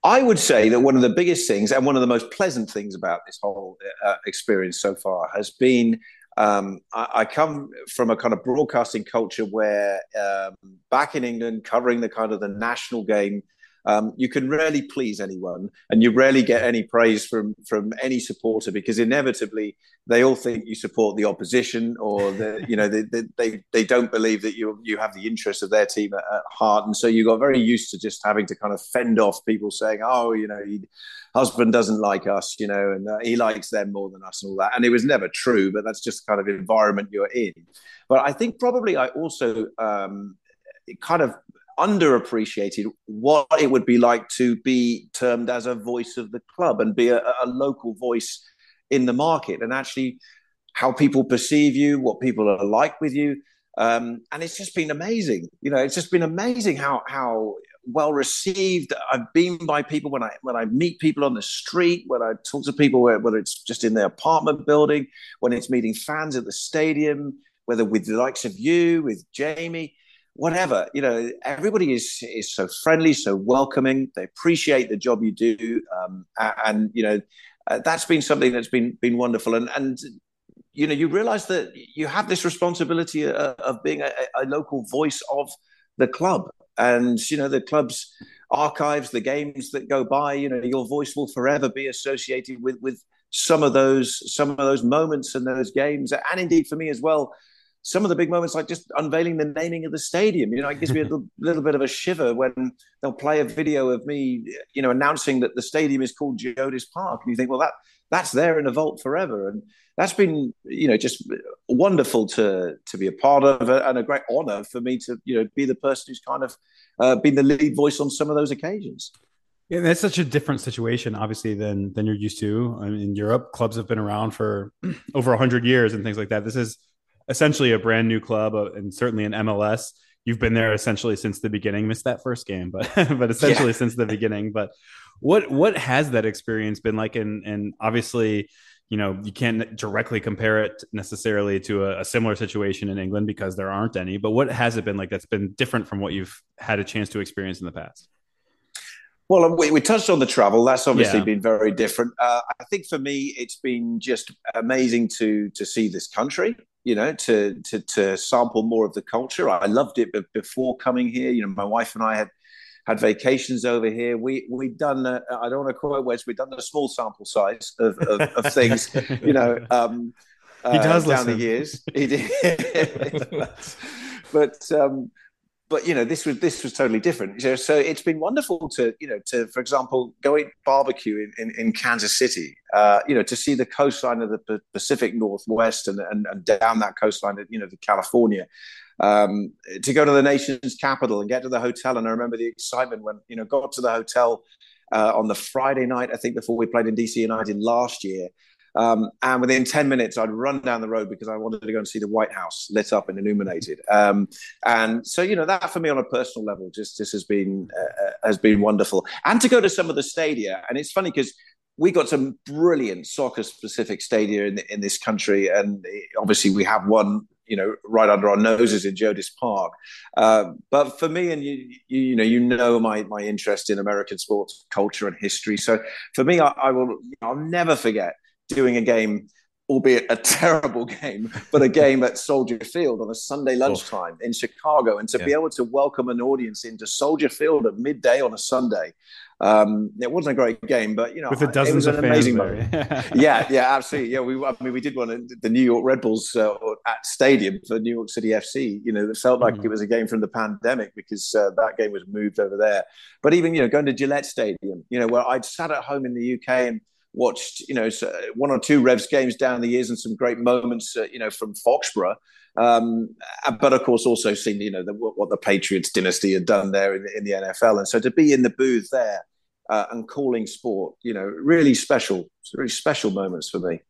I would say that one of the biggest things and one of the most pleasant things about this whole uh, experience so far has been um, I, I, come from a kind of broadcasting culture where um, back in England, covering the kind of the national game um, you can rarely please anyone, and you rarely get any praise from from any supporter because inevitably they all think you support the opposition, or the, you know they, they they don't believe that you you have the interests of their team at, at, heart, and so you got very used to just having to kind of fend off people saying, oh, you know, he, husband doesn't like us, you know, and uh, he likes them more than us, and all that, and it was never true, but that's just kind of environment you're in. But I think probably I also um, kind of underappreciated what it would be like to be termed as a voice of the club and be a, a local voice in the market and actually how people perceive you, what people are like with you. Um, and it's just been amazing. You know, it's just been amazing how how well received I've been by people when I when I meet people on the street, when I talk to people, whether it's just in their apartment building, when it's meeting fans at the stadium, whether with the likes of you, with Jamie whatever you know everybody is is so friendly so welcoming. They appreciate the job you do um, and you know uh, that's been something that's been been wonderful. And and you know you realize that you have this responsibility uh, of being a, a, local voice of the club. And you know the club's archives the games that go by you know your voice will forever be associated with with some of those some of those moments and those games. And indeed for me as well some of the big moments, like just unveiling the naming of the stadium, you know, it gives me a little, little, bit of a shiver when they'll play a video of me, you know, announcing that the stadium is called Geodis Park, and you think, well, that that's there in a vault forever, and that's been, you know, just wonderful to to be a part of, and a great honour for me to, you know, be the person who's kind of uh, been the lead voice on some of those occasions. Yeah, that's such a different situation, obviously, than than you're used to. I mean, in Europe, clubs have been around for over hundred years and things like that. This is essentially a brand new club uh, and certainly an MLS. You've been there essentially since the beginning. Missed that first game, but but essentially yeah. since the beginning. But what what has that experience been like? And and obviously, you know, you can't directly compare it necessarily to a, a, similar situation in England because there aren't any. But what has it been like that's been different from what you've had a chance to experience in the past? Well, we, we touched on the travel. That's obviously yeah. been very different. Uh, I think for me, it's been just amazing to to see this country you know, to, to, to sample more of the culture. I loved it but before coming here. You know, my wife and I had had vacations over here. We we'd done. I don't want to quote words. We'd done a small sample size of, of, of things. You know, um, he does uh, down listen. the years. He did. but, but um, but you know this was this was totally different. So, so it's been wonderful to you know to for example go eat barbecue in, in, in kansas city uh, you know to see the coastline of the pacific northwest and, and, and down that coastline you know to california um, to go to the nation's capital and get to the hotel. And i remember the excitement when you know got to the hotel uh, on the friday night i think before we played in dc united last year um, and within 10 minutes, I'd run down the road because I wanted to go and see the White House lit up and illuminated. Um, and so, you know, that for me on a personal level just, just has been uh, uh has been wonderful. And to go to some of the stadia, and it's funny because we got some brilliant soccer specific stadia in, in this country, and obviously we have one you know right under our noses in Geodis Park. Uh, but for me, and you, you, you know, you know my my interest in American sports culture and history. So for me, I, I will I'll never forget doing a game, albeit a terrible game, but a game at Soldier Field on a Sunday lunchtime oh. in Chicago, and to yeah. be able to welcome an audience into Soldier Field at midday on a Sunday. Um, it wasn't a great game, but you know, with the dozens it was an amazing moment. yeah, yeah, absolutely. Yeah, we, I mean, we did one at the New York Red Bulls uh, at Stadium for New York City FC. You know, it felt like mm. it was a game from the pandemic because uh, that game was moved over there. But even you know, going to Gillette Stadium, you know, where I'd sat at home in the UK and watched you know one or two Revs games down the years and some great moments uh, you know from Foxborough. Um, but of course, also seen you know the, what the Patriots dynasty had done there in, in the NFL, and so to be in the booth there uh, and calling sport, you know, really special, really special moments for me.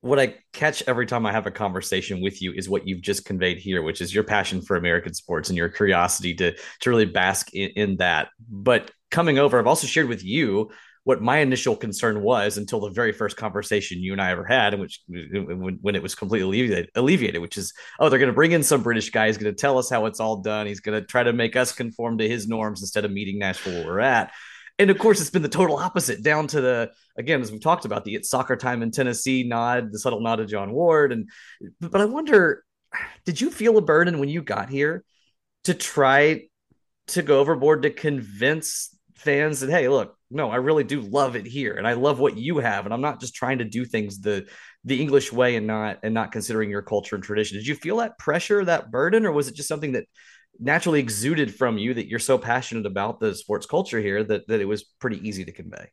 What I catch every time I have a conversation with you is what you've just conveyed here, which is your passion for American sports and your curiosity to to really bask in, in that. But coming over, I've also shared with you what my initial concern was until the very first conversation you and I ever had, in which when, when it was completely alleviated, alleviated, which is, oh, they're going to bring in some British guy. He's going to tell us how it's all done. He's going to try to make us conform to his norms instead of meeting Nashville where we're at. And of course, it's been the total opposite down to the, again, as we've talked about, the it's soccer time in Tennessee nod, the subtle nod to John Ward. And, but I wonder, did you feel a burden when you got here to try to go overboard to convince fans that, hey, look, no, I really do love it here, and I love what you have, and I'm not just trying to do things the the English way and not and not considering your culture and tradition. Did you feel that pressure, that burden, or was it just something that naturally exuded from you that you're so passionate about the sports culture here that that it was pretty easy to convey?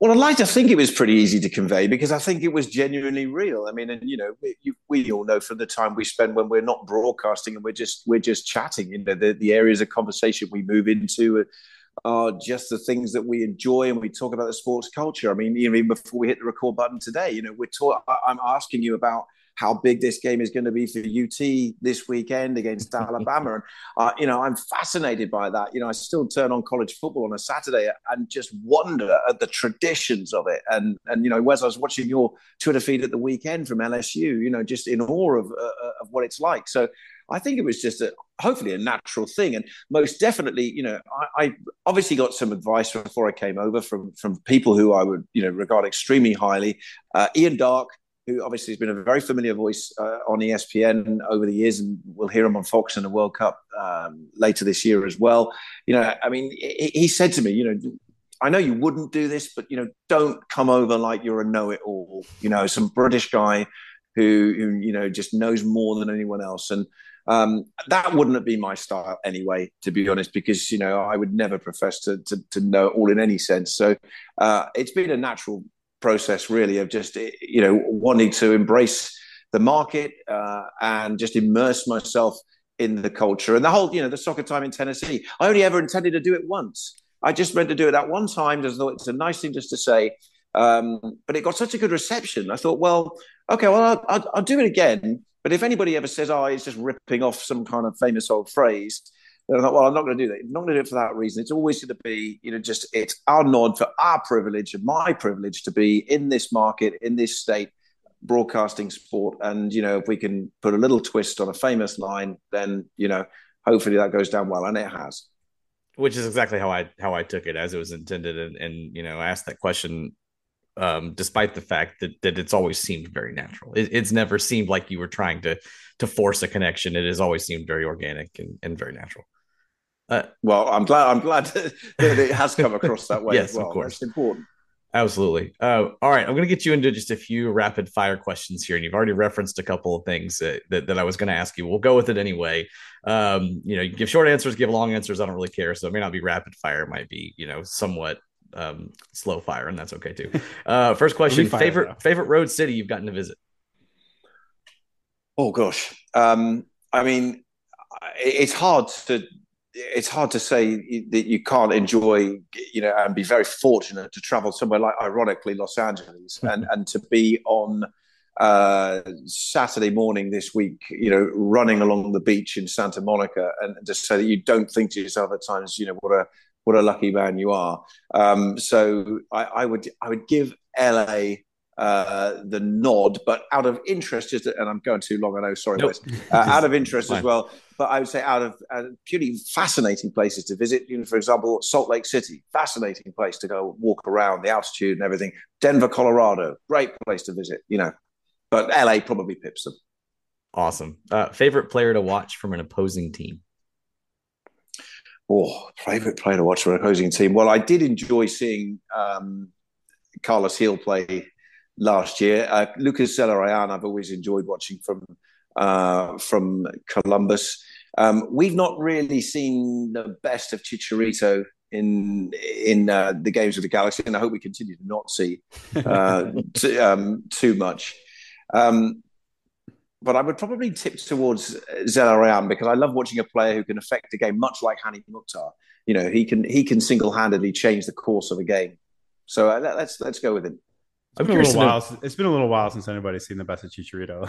Well, I'd like to think it was pretty easy to convey because I think it was genuinely real. I mean, and you know, we, you, we all know from the time we spend when we're not broadcasting and we're just we're just chatting. You know, the, the areas of conversation we move into uh, are just the things that we enjoy and we talk about the sports culture. I mean, you even before we hit the record button today, you know, we're talk- I'm asking you about how big this game is going to be for UT this weekend against Alabama. And, uh, you know, I'm fascinated by that. You know, I still turn on college football on a Saturday and just wonder at the traditions of it. And, and you know, Wes, I was watching your Twitter feed at the weekend from LSU, you know, just in awe of, uh, of what it's like. So I think it was just a hopefully a natural thing, and most definitely, you know, I, I, obviously got some advice before I came over from from people who I would you know regard extremely highly. Uh, Ian Darke, who obviously has been a very familiar voice uh, on ESPN over the years, and we'll hear him on Fox in the World Cup um, later this year as well. You know, I mean, he, he said to me, you know, I know you wouldn't do this, but you know, don't come over like you're a know-it-all. You know, some British guy who, who you know just knows more than anyone else, and um, that wouldn't have been my style anyway, to be honest, because you know I would never profess to to, to know all in any sense. So uh, it's been a natural process, really, of just you know wanting to embrace the market uh, and just immerse myself in the culture and the whole you know the soccer time in Tennessee. I only ever intended to do it once. I just meant to do it that one time. Just thought it's a nice thing just to say. Um, but it got such a good reception. I thought, well, okay, well, I'll, I'll, I'll do it again but if anybody ever says, "Oh, he's just ripping off some kind of famous old phrase," then I thought, "Well, I'm not going to do that. I'm not going to do it for that reason. It's always going to be, you know, just it's our nod for our privilege and my privilege to be in this market, in this state, broadcasting sport. And you know, if we can put a little twist on a famous line, then you know, hopefully that goes down well, and it has." Which is exactly how I how I took it as it was intended, and, and you know, I asked that question um, despite the fact that that it's always seemed very natural. It, it's never seemed like you were trying to to force a connection. It has always seemed very organic and, and very natural. Uh, well, I'm glad I'm glad that it has come across that way yes, well. Of course. That's important. Absolutely. Uh, all right, I'm going to get you into just a few rapid fire questions here, and you've already referenced a couple of things that, that, that I was going to ask you. We'll go with it anyway. Um, you know, you give short answers, give long answers. I don't really care, so it may not be rapid fire. It might be, you know, somewhat um, slow fire, and that's okay too. Uh, first question: fire, favorite though. favorite road city you've gotten to visit? Oh gosh, um, I mean, it's hard to it's hard to say that you can't enjoy, you know, and be very fortunate to travel somewhere like, ironically, Los Angeles, and and to be on uh, Saturday morning this week, you know, running along the beach in Santa Monica, and just say that you don't think to yourself at times, you know, what a what a lucky man you are. Um, so I, I would I would give LA uh, the nod, but out of interest, just and I'm going too long. I know, sorry, nope. uh, out of interest as well. But I would say out of uh, purely fascinating places to visit. You know, for example, Salt Lake City, fascinating place to go walk around, the altitude and everything. Denver, Colorado, great place to visit. You know, but LA probably pips them. Awesome. Uh, favorite player to watch from an opposing team. Oh, favorite player to watch from an opposing team. Well, I did enjoy seeing um, Carlos Gil play last year. Uh, Lucas Zelarayan, I've always enjoyed watching from uh, from Columbus. Um, we've not really seen the best of Chicharito in in uh, the games of the Galaxy, and I hope we continue to not see uh, t- um, too much. Um, but I would probably tip towards Zelarayan because I love watching a player who can affect a game, much like Hany Mukhtar. You know, he can he can single handedly change the course of a game. So uh, let's let's go with him. It's been a little while. Know. It's been a little while since anybody's seen the best of Chicharito.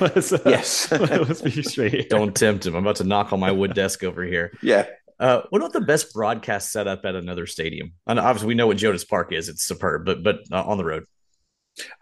let's, uh, yes, let's be straight. Don't tempt him. I'm about to knock on my wood desk over here. Yeah. Uh, what about the best broadcast setup at another stadium? And obviously, we know what Geodis Park is. It's superb, but but uh, on the road.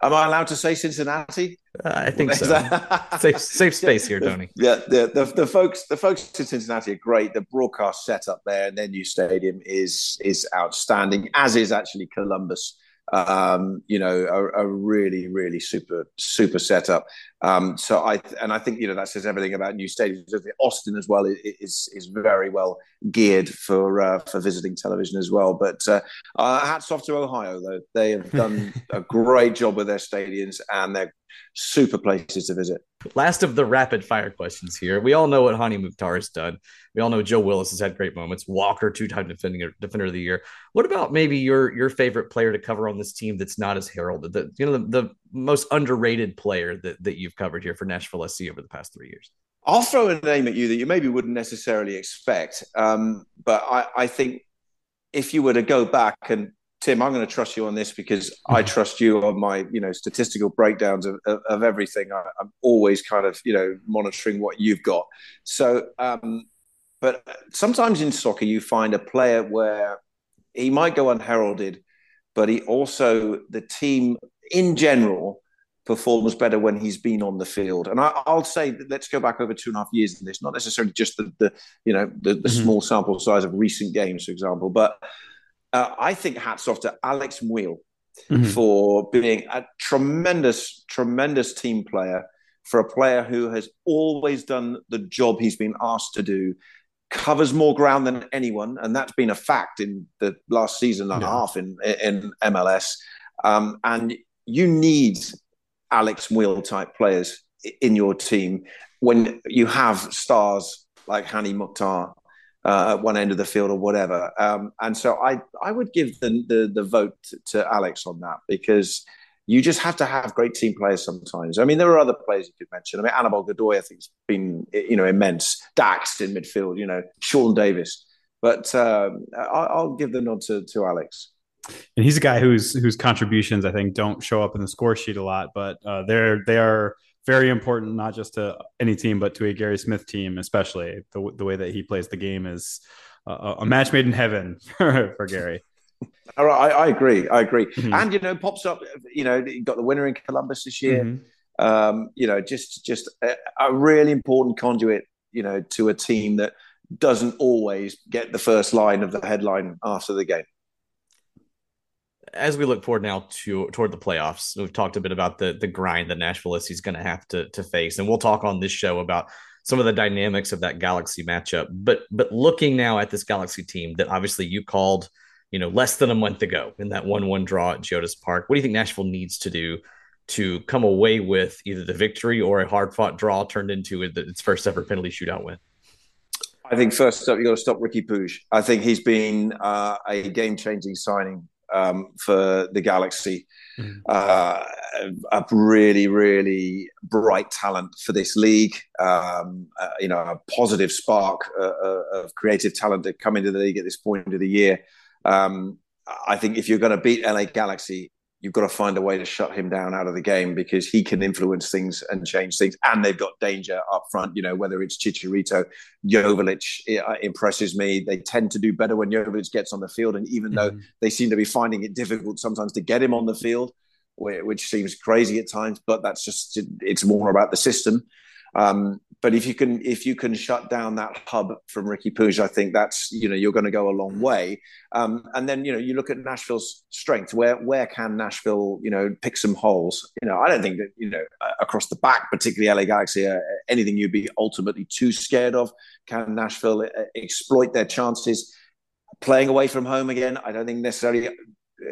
Am I allowed to say Cincinnati? Uh, I think so. safe, safe space here, Tony. Yeah, the, the, the folks the folks in Cincinnati are great. The broadcast setup there and their new stadium is is outstanding, as is actually Columbus um, you know, a, a, really, really super, super setup. Um, so I and I think you know that says everything about new stadiums. Austin as well is is very well geared for uh, for visiting television as well. But uh, uh, hats off to Ohio though; they have done a great job with their stadiums and they're super places to visit. Last of the rapid fire questions here. We all know what Hany Mukhtar has done. We all know Joe Willis has had great moments. Walker, two-time defender, defender of the year. What about maybe your your favorite player to cover on this team that's not as heralded? The you know the, the most underrated player that that you've covered here for Nashville SC over the past three years. I'll throw a name at you that you maybe wouldn't necessarily expect, um, but I, I think if you were to go back and Tim, I'm going to trust you on this because I mm-hmm. trust you on my, you know, statistical breakdowns of, of, of everything. I, am always kind of, you know, monitoring what you've got. So, um, but sometimes in soccer, you find a player where he might go unheralded, but he also, the team in general, performs better when he's been on the field. And I, will say, let's go back over two and a half years in this, not necessarily just the, the you know, the, the mm-hmm. small sample size of recent games, for example, but uh, I think hats off to Alex Muyl mm-hmm. for being a tremendous, tremendous team player, for a player who has always done the job he's been asked to do, covers more ground than anyone, and that's been a fact in the last season and a half in in MLS. Um, and you need Alex Muyl type players in your team when you have stars like Hany Mukhtar uh, at one end of the field or whatever. Um, and so I I would give the, the, the vote to Alex on that because you just have to have great team players sometimes. I mean, there are other players you could mention. I mean, Anibal Godoy, I think, has been you know immense. Dax in midfield, you know, Sean Davis. But um, I'll give the nod to, to Alex. And he's a guy whose whose contributions I think don't show up in the score sheet a lot, but uh, they're they are very important, not just to any team, but to a Gary Smith team, especially the, the way that he plays the game is a, a match made in heaven for, for Gary. All right, I, I agree. I agree. Mm-hmm. And you know, pops up. You know, you got the winner in Columbus this year. Mm-hmm. Um, you know, just just a, a really important conduit. You know, to a team that doesn't always get the first line of the headline after the game as we look forward now to toward the playoffs, we've talked a bit about the the grind that Nashville is going to have to to face, and we'll talk on this show about some of the dynamics of that Galaxy matchup. But but looking now at this Galaxy team that obviously you called you know, less than a month ago in that 1 1 draw at Geodis Park. What do you think Nashville needs to do to come away with either the victory or a hard fought draw turned into its first ever penalty shootout win? I think first up, you got to stop Riqui Puig. I think he's been uh, a game changing signing um, for the Galaxy. Mm-hmm. Uh, a really, really bright talent for this league. Um, uh, you know, a positive spark uh, uh of creative talent to come into the league at this point of the year. Um, I think if you're going to beat LA Galaxy, you've got to find a way to shut him down out of the game because he can influence things and change things. And they've got danger up front, you know, whether it's Chicharito, Joveljic uh, impresses me. They tend to do better when Joveljic gets on the field. And even mm-hmm. though they seem to be finding it difficult sometimes to get him on the field, which seems crazy at times, but that's just, it's more about the system. Um, but if you can if you can shut down that hub from Riqui Puig, I think that's you know you're going to go a long way. Um, and then you know you look at Nashville's strength. Where where can Nashville you know pick some holes? You know I don't think that you know across the back, particularly LA Galaxy, uh, anything you'd be ultimately too scared of. Can Nashville uh, exploit their chances? Playing away from home again, I don't think necessarily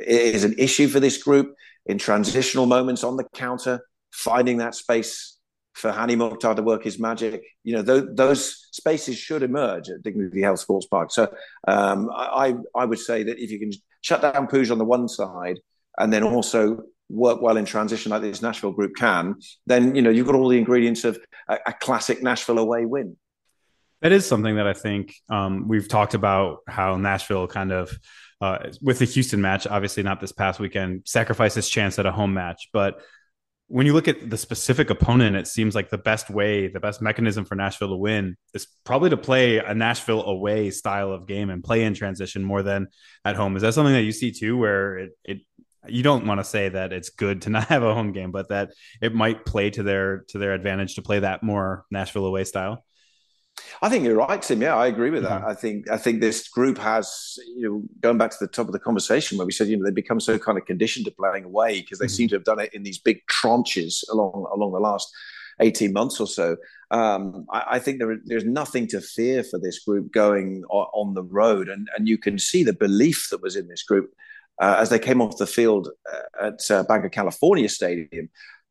is an issue for this group in transitional moments on the counter, finding that space for Hany Mukhtar to work his magic. You know, those, those spaces should emerge at Dignity Health Sports Park. So um, I, I would say that if you can shut down Puig on the one side and then also work well in transition like this Nashville group can, then, you know, you've got all the ingredients of a, a classic Nashville away win. That is something that I think um, we've talked about how Nashville kind of uh, with the Houston match, obviously not this past weekend, sacrificed his chance at a home match, but when you look at the specific opponent, it seems like the best way, the best mechanism for Nashville to win is probably to play a Nashville away style of game and play in transition more than at home. Is that something that you see too, where it, it you don't want to say that it's good to not have a home game, but that it might play to their to their advantage to play that more Nashville away style? I think you're right, Tim. Yeah, I agree with that. Mm-hmm. I think I think this group has, you know, going back to the top of the conversation where we said, you know, they become so kind of conditioned to playing away because they mm-hmm. seem to have done it in these big tranches along along the last 18 months or so. Um, I, I, think there, there's nothing to fear for this group going on, on, the road, and and you can see the belief that was in this group uh, as they came off the field uh, at uh, Banc of California Stadium.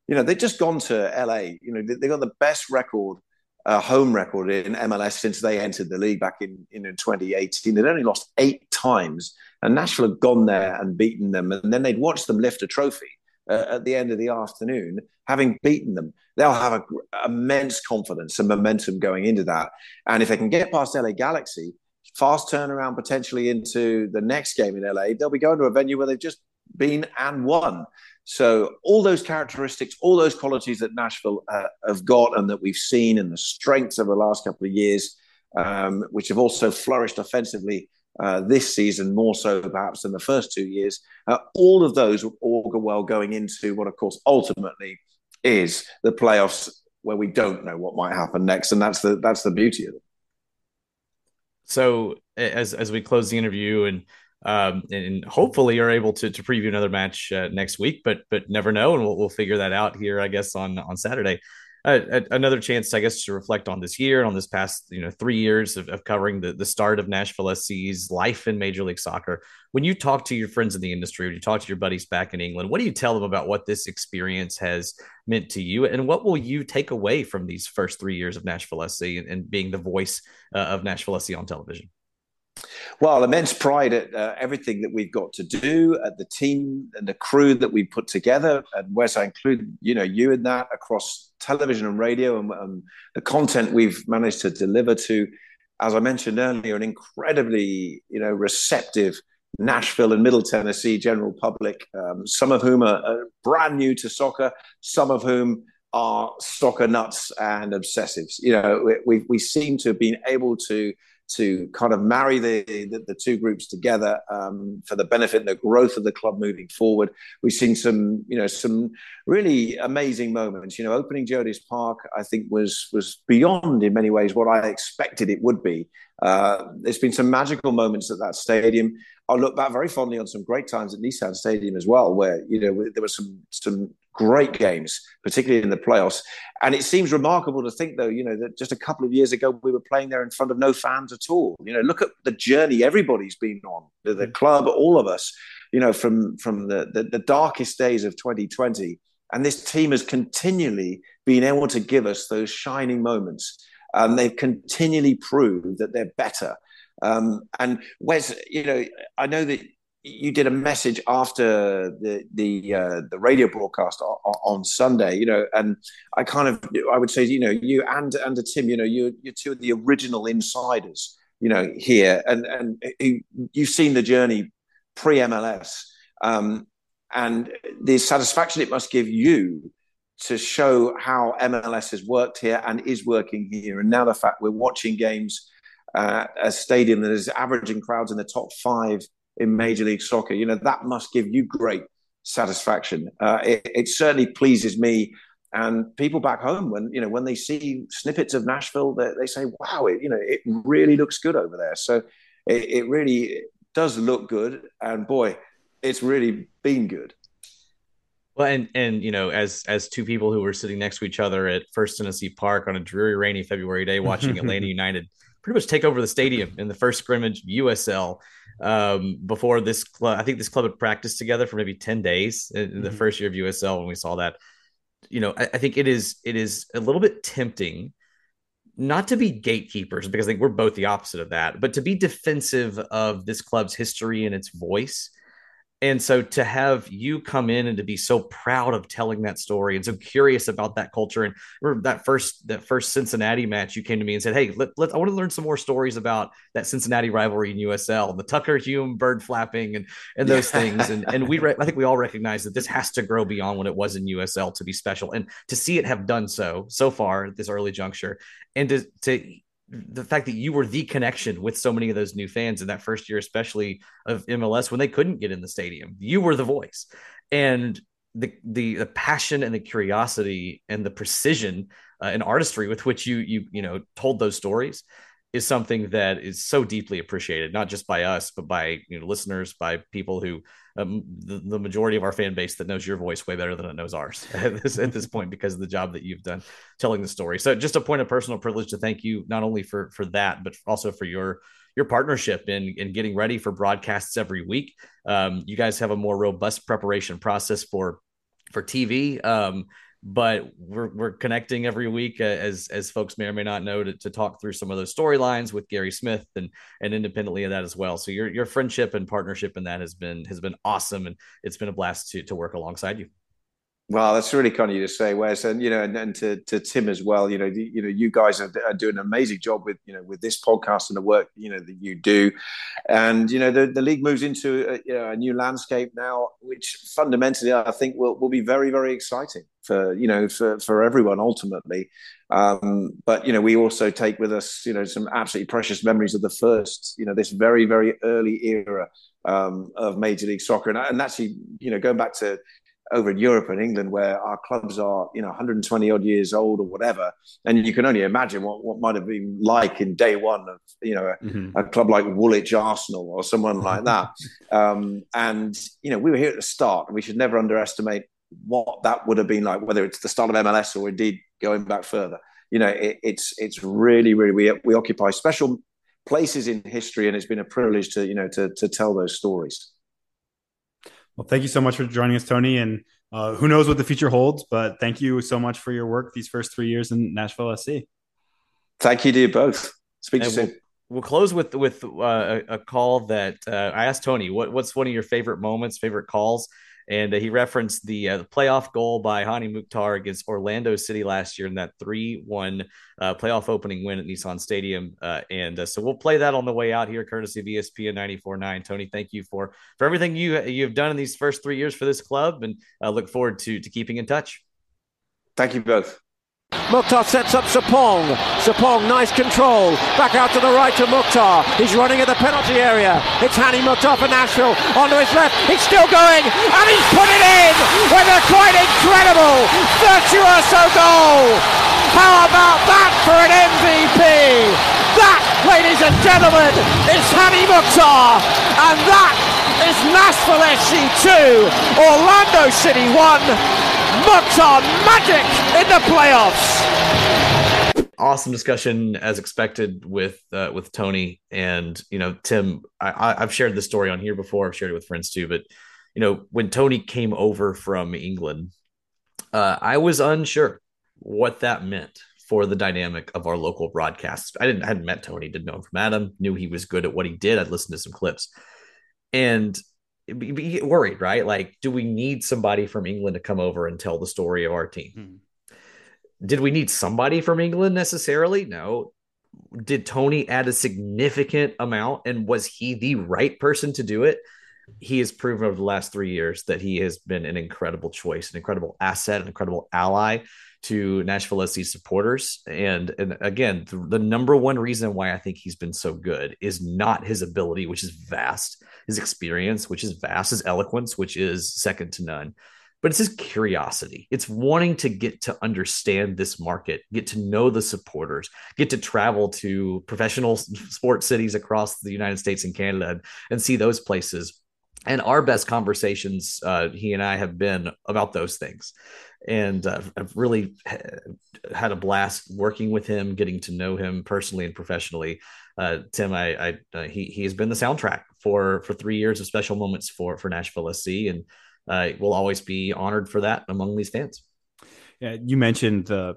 You know, they'd just gone to LA. You know, they, they got the best record uh, home record in MLS since they entered the league back in, in 2018. They'd only lost eight times, and Nashville had gone there and beaten them, and then they'd watched them lift a trophy uh, at the end of the afternoon, having beaten them. They'll have a, immense confidence and momentum going into that, and if they can get past LA Galaxy, fast turnaround potentially into the next game in LA, they'll be going to a venue where they've just been and won. So all those characteristics, all those qualities that Nashville uh, have got and that we've seen and the strengths of the last couple of years, um, which have also flourished offensively uh, this season more so perhaps than the first two years, uh, all of those would augur well going into what, of course, ultimately is the playoffs where we don't know what might happen next, and that's the that's the beauty of it. So as as we close the interview and um, and hopefully are able to to preview another match uh, next week. But but never know, and we'll, we'll figure that out here, I guess, on on Saturday. Uh, another chance, I guess, to reflect on this year, and on this past, you know, three years of, of covering the, the start of Nashville SC's life in Major League Soccer. When you talk to your friends in the industry, when you talk to your buddies back in England, what do you tell them about what this experience has meant to you, and what will you take away from these first three years of Nashville SC and, and being the voice uh, of Nashville SC on television? Well, immense pride at uh, everything that we've got to do, at the team and the crew that we've put together. And Wes, I include you know you in that across television and radio, and, and the content we've managed to deliver to, as I mentioned earlier, an incredibly you know receptive Nashville and Middle Tennessee general public. Um, some of whom are, are brand new to soccer, some of whom are soccer nuts and obsessives. You know, we we seem to have been able to to kind of marry the, the, the two groups together um, for the benefit and the growth of the club moving forward. We've seen some, you know, some really amazing moments. You know, opening Geodis Park, I think was was beyond in many ways what I expected it would be. Uh, there's been some magical moments at that stadium. I look back very fondly on some great times at Nissan Stadium as well, where you know there were some some great games, particularly in the playoffs. And it seems remarkable to think, though, you know, that just a couple of years ago we were playing there in front of no fans at all. You know, look at the journey everybody's been on, the, the club, all of us. You know, from from the, the the darkest days of 2020, and this team has continually been able to give us those shining moments. Um, they've continually proved that they're better. Um, and Wes, you know, I know that you did a message after the the uh, the radio broadcast on, on, Sunday, you know, and I kind of I would say, you know, you and and Tim, you know, you you're two of the original insiders, you know, here, and and you've seen the journey pre MLS, um, and the satisfaction it must give you to show how MLS has worked here and is working here, and now the fact we're watching games. Uh, a stadium that is averaging crowds in the top five in Major League Soccer. You know, that must give you great satisfaction. Uh, it, it, certainly pleases me. And people back home, when you know when they see snippets of Nashville, they, they say, "Wow, it, you know, it really looks good over there." So it, it really does look good, and boy, it's really been good. Well, and and you know, as as two people who were sitting next to each other at First Tennessee Park on a dreary, rainy February day, watching Atlanta United pretty much take over the stadium in the first scrimmage USL um, before this club. I think this club had practiced together for maybe 10 days in, mm-hmm. the first year of USL when we saw that. You know, I, I, think it is it is a little bit tempting not to be gatekeepers because I think we're both the opposite of that, but to be defensive of this club's history and its voice and so to have you come in and to be so proud of telling that story and so curious about that culture and remember that first that first Cincinnati match you came to me and said hey let, let I want to learn some more stories about that Cincinnati rivalry in USL the Tucker Hume bird flapping and and those things. And and we re- I think we all recognize that this has to grow beyond what it was in USL to be special. And to see it have done so so far at this early juncture and to to the fact that you were the connection with so many of those new fans in that first year, especially of MLS when they couldn't get in the stadium, you were the voice, and the the, the passion and the curiosity and the precision uh, and artistry with which you you you know told those stories is something that is so deeply appreciated, not just by us, but by you know listeners, by people who um, the, the, majority of our fan base that knows your voice way better than it knows ours at this, at this point because of the job that you've done telling the story. So just a point of personal privilege to thank you not only for for that, but also for your your partnership in in getting ready for broadcasts every week. Um, you guys have a more robust preparation process for for TV. Um, but we're we're connecting every week uh, as as folks may or may not know to, to talk through some of those storylines with Gary Smith and and independently of that as well. So your your friendship and partnership in that has been has been awesome and it's been a blast to to work alongside you. Well, that's really kind of you to say, Wes, and you know, and, and to, to Tim as well. You know, the, you know, you guys are, are, doing an amazing job with you know with this podcast and the work you know that you do, and you know the, the league moves into a, you know, a new landscape now, which fundamentally I think will, will be very very exciting for you know for for everyone ultimately. Um, but you know, we also take with us you know some absolutely precious memories of the first you know this very very early era um, of Major League Soccer, and, and actually you know going back to over in Europe and England where our clubs are, you know, 120 odd years old or whatever. And you can only imagine what, what might have been like in day one of, you know, a, mm-hmm. a club like Woolwich Arsenal or someone like that. Um, and, you know, we were here at the start and we should never underestimate what that would have been like, whether it's the start of MLS or indeed going back further. You know, it, it's it's really, really, we, we occupy special places in history and it's been a privilege to, you know, to, to tell those stories. Well, thank you so much for joining us, Tony. And uh, who knows what the future holds, but thank you so much for your work these first three years in Nashville SC. Thank you to you both. Speak to you soon. We'll, we'll, close with with uh, a, a, call that uh, I asked Tony. What, what's one of your favorite moments, favorite calls? And uh, he referenced the, uh, the playoff goal by Hany Mukhtar against Orlando City last year in that three-one uh, playoff opening win at Nissan Stadium. Uh, and uh, so we'll play that on the way out here, courtesy of ESPN 94.9. Tony, thank you for for everything you you've done in these first three years for this club, and I look forward to to keeping in touch. Thank you both. Mukhtar sets up Sapong. Sapong, nice control. Back out to the right to Mukhtar. He's running at the penalty area. It's Hany Mukhtar for Nashville. Onto his left. He's still going. And he's put it in with a quite incredible virtuoso goal. How about that for an MVP? That, ladies and gentlemen, is Hany Mukhtar. And that is Nashville SC 2, Orlando City 1. Mukhtar magic in the playoffs. Awesome discussion as expected with uh, with Tony and you know Tim. I, I've shared this story on here before. I've shared it with friends too. But you know when Tony came over from England, uh, I was unsure what that meant for the dynamic of our local broadcasts. I didn't I hadn't met Tony, didn't know him from Adam, knew he was good at what he did. I'd listened to some clips, and be, worried, right? Like, do we need somebody from England to come over and tell the story of our team? Hmm. Did we need somebody from England necessarily? No. Did Tony add a significant amount, and was he the right person to do it? He has proven over the last three years that he has been an incredible choice, an incredible asset, an incredible ally to Nashville SC supporters. And, and again, the, the, number one reason why I think he's been so good is not his ability, which is vast, his experience, which is vast, his eloquence, which is second to none, but it's his curiosity. It's wanting to get to understand this market, get to know the supporters, get to travel to professional sports cities across the United States and Canada and, and see those places and our best conversations uh, he and i have been about those things and uh, I've really had a blast working with him, getting to know him personally and professionally. Uh, Tim, I, I uh, he he has been the soundtrack for for three years of special moments for for Nashville SC, and uh, will always be honored for that among these fans. Yeah, you mentioned the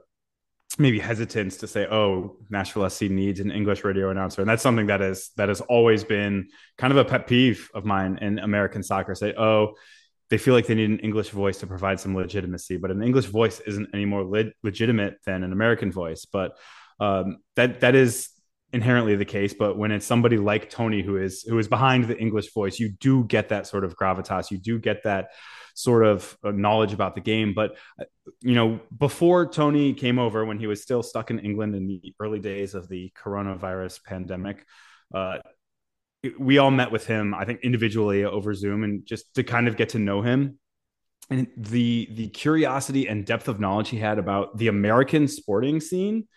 maybe hesitance to say, "Oh, Nashville SC needs an English radio announcer," and that's something that is that has always been kind of a pet peeve of mine in American soccer. Say, "Oh." they feel like they need an English voice to provide some legitimacy, but an English voice isn't any more le- legitimate than an American voice. But um, that that is inherently the case. But when it's somebody like Tony who is who is behind the English voice, you do get that sort of gravitas. You do get that sort of uh, knowledge about the game. But uh, you know, before Tony came over, when he was still stuck in England in the early days of the coronavirus pandemic. Uh, we all met with him, I think individually over Zoom and just to kind of get to know him. And the the curiosity and depth of knowledge he had about the American sporting scene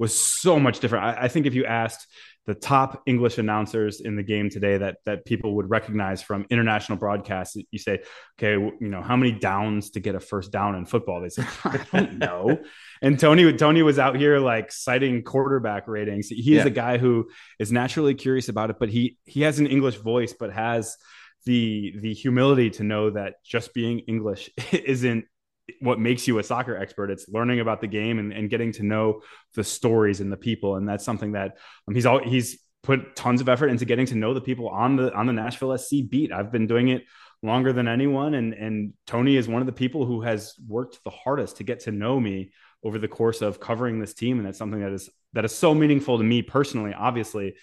was so much different. I, I think if you asked the top English announcers in the game today that that people would recognize from international broadcasts. You say, okay, you know, how many downs to get a first down in football? They say, I don't know. and Tony Tony was out here like citing quarterback ratings. He is yeah. a guy who is naturally curious about it, but he he has an English voice, but has the the humility to know that just being English isn't what makes you a soccer expert. It's learning about the game and, and getting to know the stories and the people. And that's something that um, he's all he's put tons of effort into getting to know the people on the on the Nashville SC beat. I've been doing it longer than anyone, and and Tony is one of the people who has worked the hardest to get to know me over the course of covering this team. And that's something that is that is so meaningful to me personally, obviously.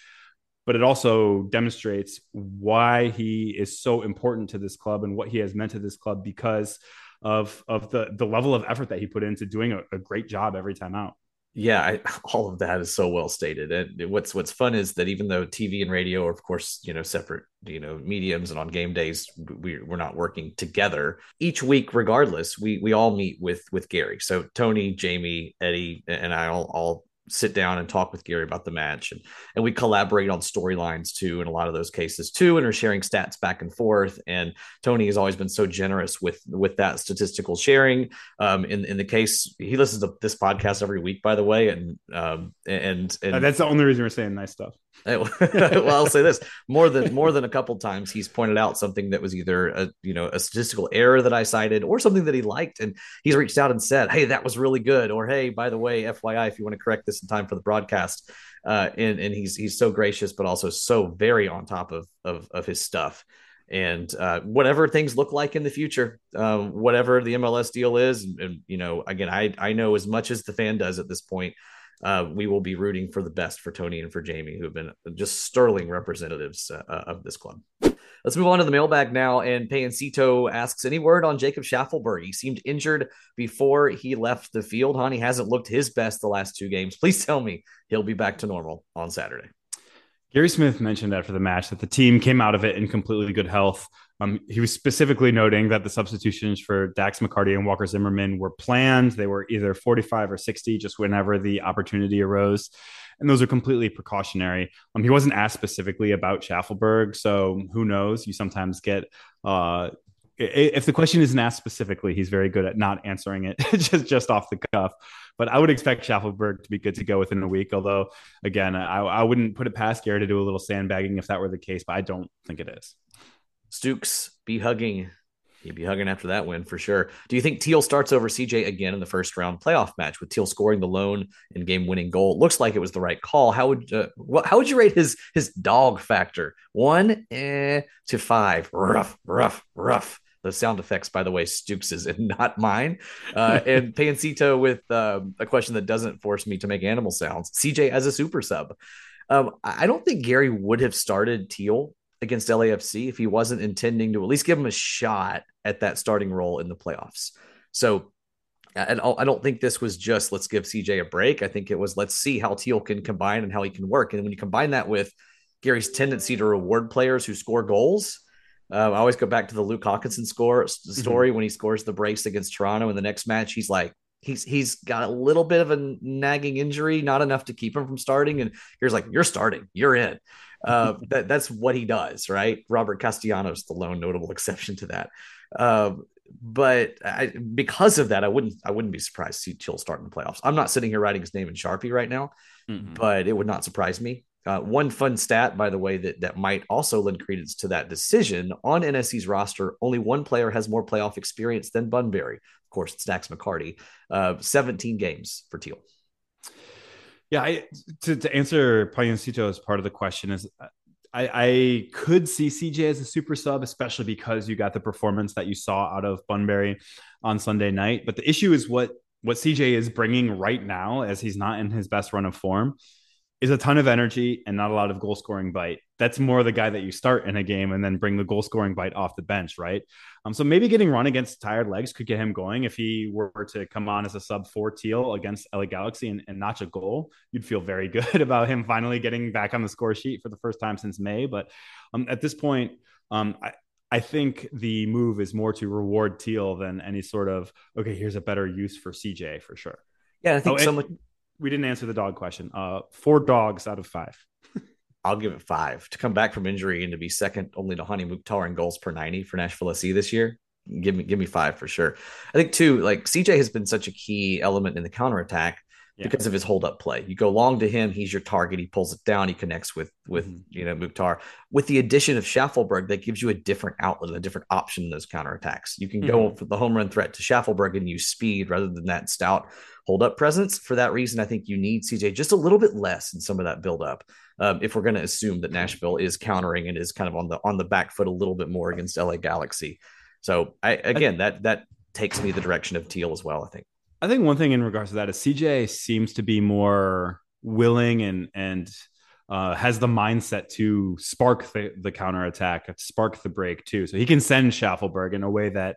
But it also demonstrates why he is so important to this club and what he has meant to this club because of of the the level of effort that he put into doing a, a great job every time out. Yeah, I, all of that is so well stated. And what's what's fun is that even though TV and radio are, of course, you know, separate, you know, mediums, and on game days we we're not working together each week. Regardless, we we all meet with with Gary. So Tony, Jamie, Eddie, and I all all sit down and talk with Gary about the match. And, and we collaborate on storylines too, in a lot of those cases too, and are sharing stats back and forth. And Tony has always been so generous with, with that statistical sharing. Um, in, in the case, he listens to this podcast every week, by the way. And, um, and, and uh, that's the only reason we're saying nice stuff. well, I'll say this more than, more than a couple times, he's pointed out something that was either a, you know, a statistical error that I cited or something that he liked. And he's reached out and said, Hey, that was really good. Or, Hey, by the way, FYI, if you want to correct this in time for the broadcast. Uh, and and he's he's so gracious, but also so very on top of of, of his stuff. And uh, whatever things look like in the future, um, whatever the MLS deal is, and, and, you know, again, I I know as much as the fan does at this point. Uh, we will be rooting for the best for Tony and for Jamie, who have been just sterling representatives uh, of this club. Let's move on to the mailbag now. And Payancito asks any word on Jacob Shaffelburg? He seemed injured before he left the field. Hany hasn't looked his best the last two games. Please tell me he'll be back to normal on Saturday. Gary Smith mentioned after the match that the team came out of it in completely good health. Um, he was specifically noting that the substitutions for Dax McCarty and Walker Zimmerman were planned. They were either 45 or 60, just whenever the opportunity arose and those are completely precautionary. Um, he wasn't asked specifically about Shaffelburg. so who knows? You sometimes get uh, if the question isn't asked specifically, he's very good at not answering it just just off the cuff. But I would expect Shaffelburg to be good to go within a week. Although, again, I, I wouldn't put it past Gary to do a little sandbagging if that were the case, but I don't think it is. Stooks be hugging He'd be hugging after that win for sure. Do you think Teal starts over CJ again in the first round playoff match with Teal scoring the lone and game winning goal? Looks like it was the right call. How would uh, what, how would you rate his his dog factor? One eh, to five. Rough, rough, rough. The sound effects, by the way, Stooks is and not mine. Uh, and Pancito with um, a question that doesn't force me to make animal sounds. CJ as a super sub. Um, I don't think Gary would have started Teal against LAFC if he wasn't intending to at least give him a shot at that starting role in the playoffs. So and I don't think this was just let's give CJ a break. I think it was let's see how Teal can combine and how he can work. And when you combine that with Gary's tendency to reward players who score goals, uh, I always go back to the Luke Haakenson score mm-hmm. story mm-hmm. when he scores the brace against Toronto in the next match. He's like he's he's got a little bit of a nagging injury, not enough to keep him from starting. And here's like you're starting, you're in. Uh, that that's what he does, right? Robert Castellanos, the lone notable exception to that. Um, but I, because of that, I wouldn't I wouldn't be surprised to see Chill start in the playoffs. I'm not sitting here writing his name in Sharpie right now, mm-hmm. but it would not surprise me. Uh, one fun stat, by the way, that that might also lend credence to that decision on NSC's roster. Only one player has more playoff experience than Bunbury. Of course, it's Dax McCarty. Uh, 17 games for Teal. Yeah, I, to, to answer Payancito as part of the question is uh, I, I, could see CJ as a super sub, especially because you got the performance that you saw out of Bunbury on Sunday night. But the issue is what what CJ is bringing right now, as he's not in his best run of form is a ton of energy and not a lot of goal scoring bite. That's more the guy that you start in a game and then bring the goal scoring bite off the bench, right? Um, so maybe getting run against tired legs could get him going. If he were to come on as a sub for teal against LA Galaxy and, and notch a goal, you'd feel very good about him finally getting back on the score sheet for the first time since May. But um, at this point, um, I, I think the move is more to reward Teal than any sort of okay. Here's a better use for CJ for sure. Yeah, I think oh, someone we didn't answer the dog question. Uh, four dogs out of five. I'll give it five to come back from injury and to be second only to Hany Mukhtar in goals per 90 for Nashville SC this year. Give me, give me five for sure. I think too, like CJ has been such a key element in the counterattack yeah. because of his hold up play. You go long to him, he's your target. He pulls it down, he connects with with mm-hmm. you know Mukhtar. With the addition of Shaffelburg, that gives you a different outlet, a different option in those counterattacks. You can mm-hmm. go for the home run threat to Shaffelburg and use speed rather than that stout hold up presence. For that reason, I think you need CJ just a little bit less in some of that build up. Um, if we're going to assume that Nashville is countering and is kind of on the on the back foot a little bit more against LA Galaxy. So I again that that takes me the direction of Teal as well. I think. I think one thing in regards to that is CJ seems to be more willing and and uh, has the mindset to spark the, the counter attack, spark the break too. So he can send Shaffelburg in a way that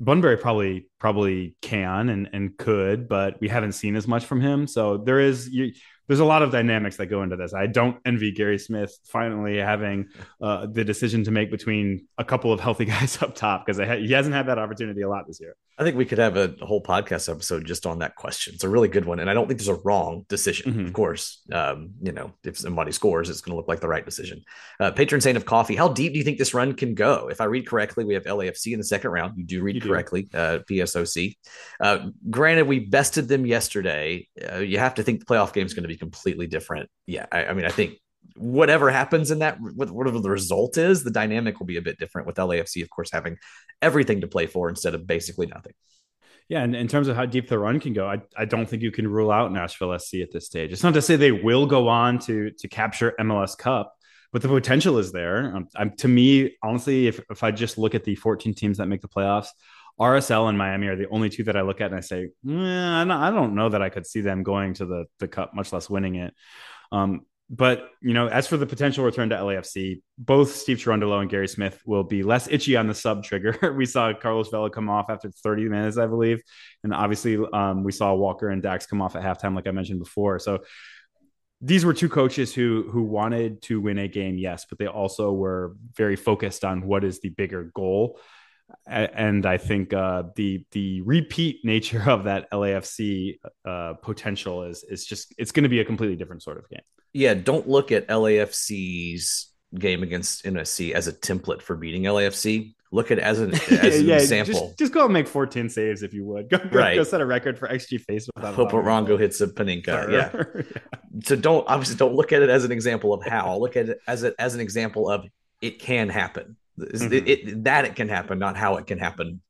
Bunbury probably probably can and, and could, but we haven't seen as much from him. So there is you, there's a lot of dynamics that go into this. I don't envy Gary Smith finally having uh, the decision to make between a couple of healthy guys up top because ha- he hasn't had that opportunity a lot this year. I think we could have a whole podcast episode just on that question. It's a really good one, and I don't think there's a wrong decision. Mm-hmm. Of course, um, you know, if somebody scores, it's going to look like the right decision. Uh, patron saint of coffee. How deep do you think this run can go? If I read correctly, we have LAFC in the second round. You do read you correctly. Do. Uh, PSOC. Uh, granted, we bested them yesterday. Uh, you have to think the playoff game is going to be completely different. Yeah, I, I mean, I think whatever happens in that, whatever the result is, the dynamic will be a bit different with LAFC, of course, having everything to play for instead of basically nothing. Yeah, and in terms of how deep the run can go, I, I don't think you can rule out Nashville SC at this stage. It's not to say they will go on to to capture MLS Cup, but the potential is there. Um, I'm, to me, honestly, if, if I just look at the 14 teams that make the playoffs, RSL and Miami are the only two that I look at and I say, eh, I don't know that I could see them going to the the cup, much less winning it. Um, but you know, as for the potential return to LAFC, both Steve Cherundolo and Gary Smith will be less itchy on the sub trigger. we saw Carlos Vela come off after 30 minutes, I believe, and obviously um, we saw Walker and Dax come off at halftime, like I mentioned before. So these were two coaches who who wanted to win a game, yes, but they also were very focused on what is the bigger goal and I think uh, the the repeat nature of that LAFC uh, potential is is just it's going to be a completely different sort of game. Yeah, don't look at LAFC's game against NSC as a template for beating LAFC. Look at it as an as yeah, an yeah, example. Just, just go and make 14 saves if you would. Go, go, Right. go set a record for XG face without Hope Rongo hits a Panenka. goal. Yeah. So don't obviously don't look at it as an example of how. Look at it as a, as an example of it can happen. It- Mhm. it- that it can happen, not how it can happen.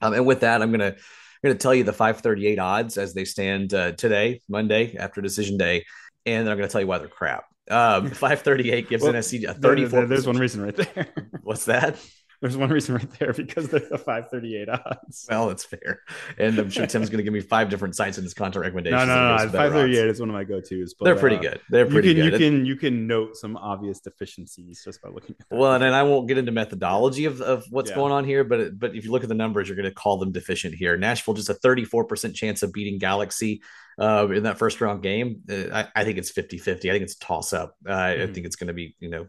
Um, and with that, I'm gonna I'm gonna tell you the 538 odds as they stand uh, today, Monday after decision day, and then I'm gonna tell you why they're crap. Um, 538 gives Well, NSC a There- 34. there- there's one reason right there. What's that? There's one reason right there because they're the 538 odds. Well, that's fair. And I'm sure Tim's going to give me five different sites in his content recommendations. no, and no. give 538 odds. is one of my go-tos. But, They're pretty uh, good. They're pretty You can, you can you can note some obvious deficiencies just by looking at that. Well, and then I won't get into methodology of, of what's Yeah. going on here, but but if you look at the numbers, you're going to call them deficient here. Nashville just a 34% chance of beating Galaxy uh, in that first round game. Uh, I, I think it's 50 50. I think it's a toss up. Uh, I Mhm. think it's going to be, you know,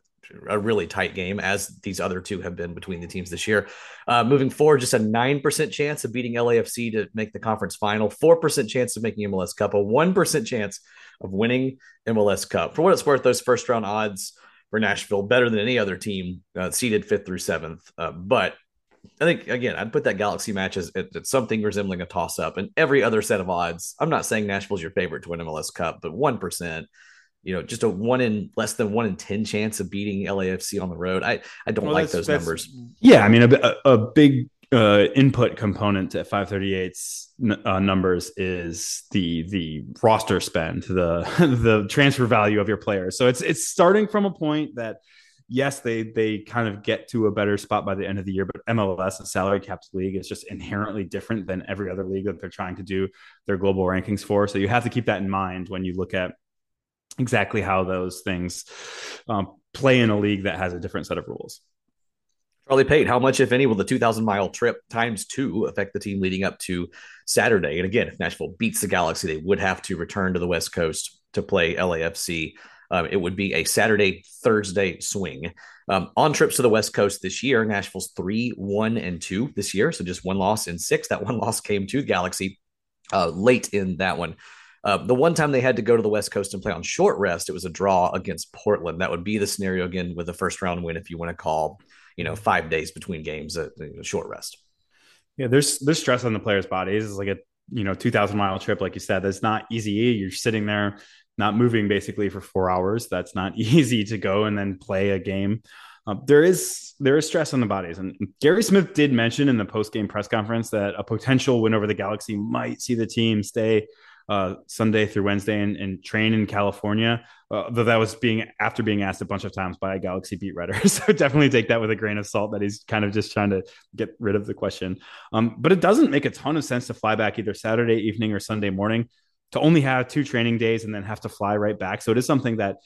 a really tight game as these other two have been between the teams this year. Uh, moving forward, just a 9% chance of beating LAFC to make the conference final, 4% chance of making MLS Cup, a 1% chance of winning MLS Cup. For what it's worth, those first round odds for Nashville better than any other team uh, seeded fifth through seventh. Uh, but I think again, I'd put that Galaxy match as at, at something resembling a toss up. And every other set of odds, I'm not saying Nashville's your favorite to win MLS Cup, but one percent, you know, just a one in less than one in ten chance of beating LAFC on the road. I I don't Well, like those numbers. Yeah, I mean, a, a, a big uh, input component to 538's uh, numbers is the the roster spend, the the transfer value of your players. So it's it's starting from a point that yes, they they kind of get to a better spot by the end of the year, but MLS, a salary capped league, is just inherently different than every other league that they're trying to do their global rankings for. So you have to keep that in mind when you look at exactly how those things um, play in a league that has a different set of rules. Charlie Pate, how much, if any, will the 2,000 mile trip times two affect the team leading up to Saturday? And again, if Nashville beats the Galaxy, they would have to return to the West Coast to play LAFC. Um, it would be a Saturday, Thursday swing. Um, on trips to the West Coast this year, Nashville's three, one, and two this year. So just one loss in six. That one loss came to Galaxy uh, late in that one. Uh, the one time they had to go to the West Coast and play on short rest, it was a draw against Portland. That would be the scenario again with a first round win if you want to call, you know, five days between games a, a short rest. Yeah, there's there's stress on the players' bodies. It's like a you know 2,000 mile trip, like you said. That's not easy. You're sitting there, not moving basically for four hours. That's not easy to go and then play a game. Um, there is there is stress on the bodies, and Gary Smith did mention in the post game press conference that a potential win over the Galaxy might see the team stay uh, Sunday through Wednesday and, and train in California. Uh, though that was being after being asked a bunch of times by a Galaxy beat writer, so definitely take that with a grain of salt. That he's kind of just trying to get rid of the question. Um, but it doesn't make a ton of sense to fly back either Saturday evening or Sunday morning to only have two training days and then have to fly right back. So it is something that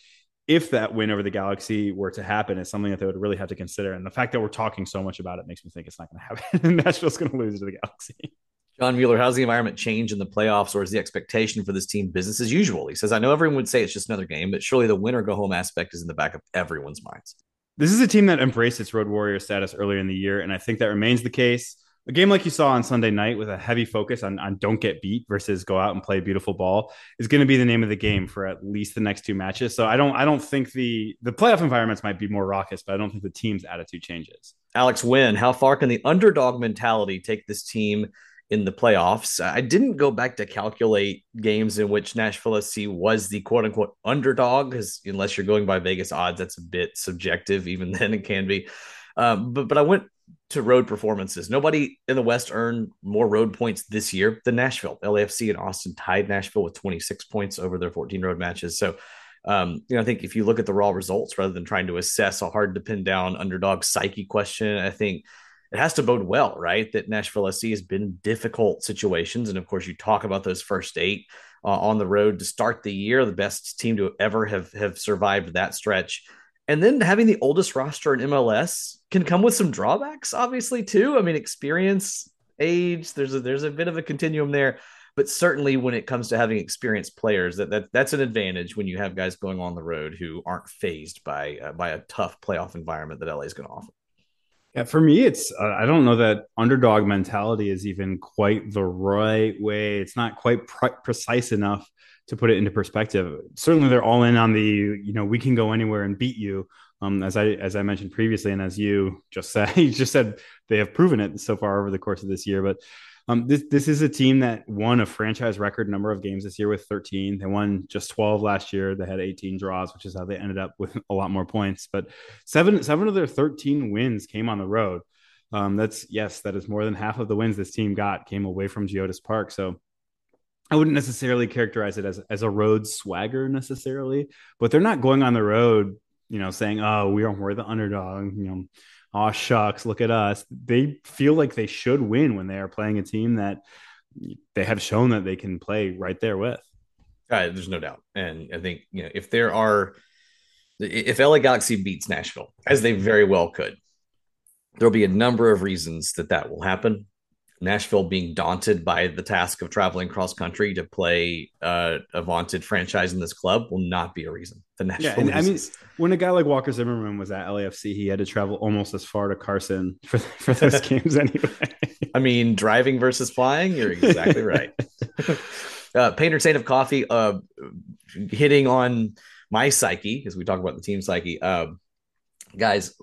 if that win over the Galaxy were to happen, it's something that they would really have to consider. And the fact that we're talking so much about it makes me think it's not going to happen. Nashville's going to lose to the Galaxy. John Mueller, how's the environment change in the playoffs, or is the expectation for this team business as usual? He says, I know everyone would say it's just another game, but surely the win or go home aspect is in the back of everyone's minds. This is a team that embraced its road warrior status earlier in the year, and I think that remains the case. A game like you saw on Sunday night with a heavy focus on, on don't get beat versus go out and play beautiful ball is going to be the name of the game for at least the next two matches. So I don't I don't think the the playoff environments might be more raucous, but I don't think the team's attitude changes. Alex Wynn, how far can the underdog mentality take this team in the playoffs? I didn't go back to calculate games in which Nashville SC was the quote unquote underdog, because unless you're going by Vegas odds, that's a bit subjective. Even then, it can be. Um, but but I went to road performances. Nobody in the West earned more road points this year than Nashville. LAFC and Austin tied Nashville with 26 points over their 14 road matches. So, um, you know, I think if you look at the raw results rather than trying to assess a hard to pin down underdog psyche question, I think it has to bode well, right? That Nashville SC has been difficult situations. And of course, you talk about those first eight uh, on the road to start the year, the best team to ever have, have survived that stretch. And then having the oldest roster in MLS can come with some drawbacks, obviously, too. I mean, experience, age, there's a there's a bit of a continuum there. But certainly when it comes to having experienced players, that, that that's an advantage when you have guys going on the road who aren't phased by uh, by a tough playoff environment that LA is going to offer. Yeah, for me, it's uh, I don't know that underdog mentality is even quite the right way. It's not quite pre- precise enough to put it into perspective. Certainly, they're all in on the you know we can go anywhere and beat you. Um, as I as I mentioned previously, and as you just said, you just said they have proven it so far over the course of this year. But um, this this is a team that won a franchise record number of games this year with 13. They won just 12 last year. They had 18 draws, which is how they ended up with a lot more points. But seven seven of their 13 wins came on the road. Um, that's yes, that is more than half of the wins this team got came away from Geodis Park. So I wouldn't necessarily characterize it as as a road swagger necessarily, but they're not going on the road, you know, saying, "Oh, we are we're the underdog," you know, "Oh shucks, look at us." They feel like they should win when they are playing a team that they have shown that they can play right there with. Uh, there's no doubt, and I think you know if there are, if LA Galaxy beats Nashville, as they very well could, there'll be a number of reasons that that will happen. Nashville being daunted by the task of traveling cross country to play uh, a vaunted franchise in this club will not be a reason. The Nashville yeah, I mean, when a guy like Walker Zimmerman was at LAFC, he had to travel almost as far to Carson for for those games anyway. I mean, driving versus flying, you're exactly right. uh, Patron Saint of Coffee, uh, hitting on my psyche as we talk about the team psyche. Uh, guys,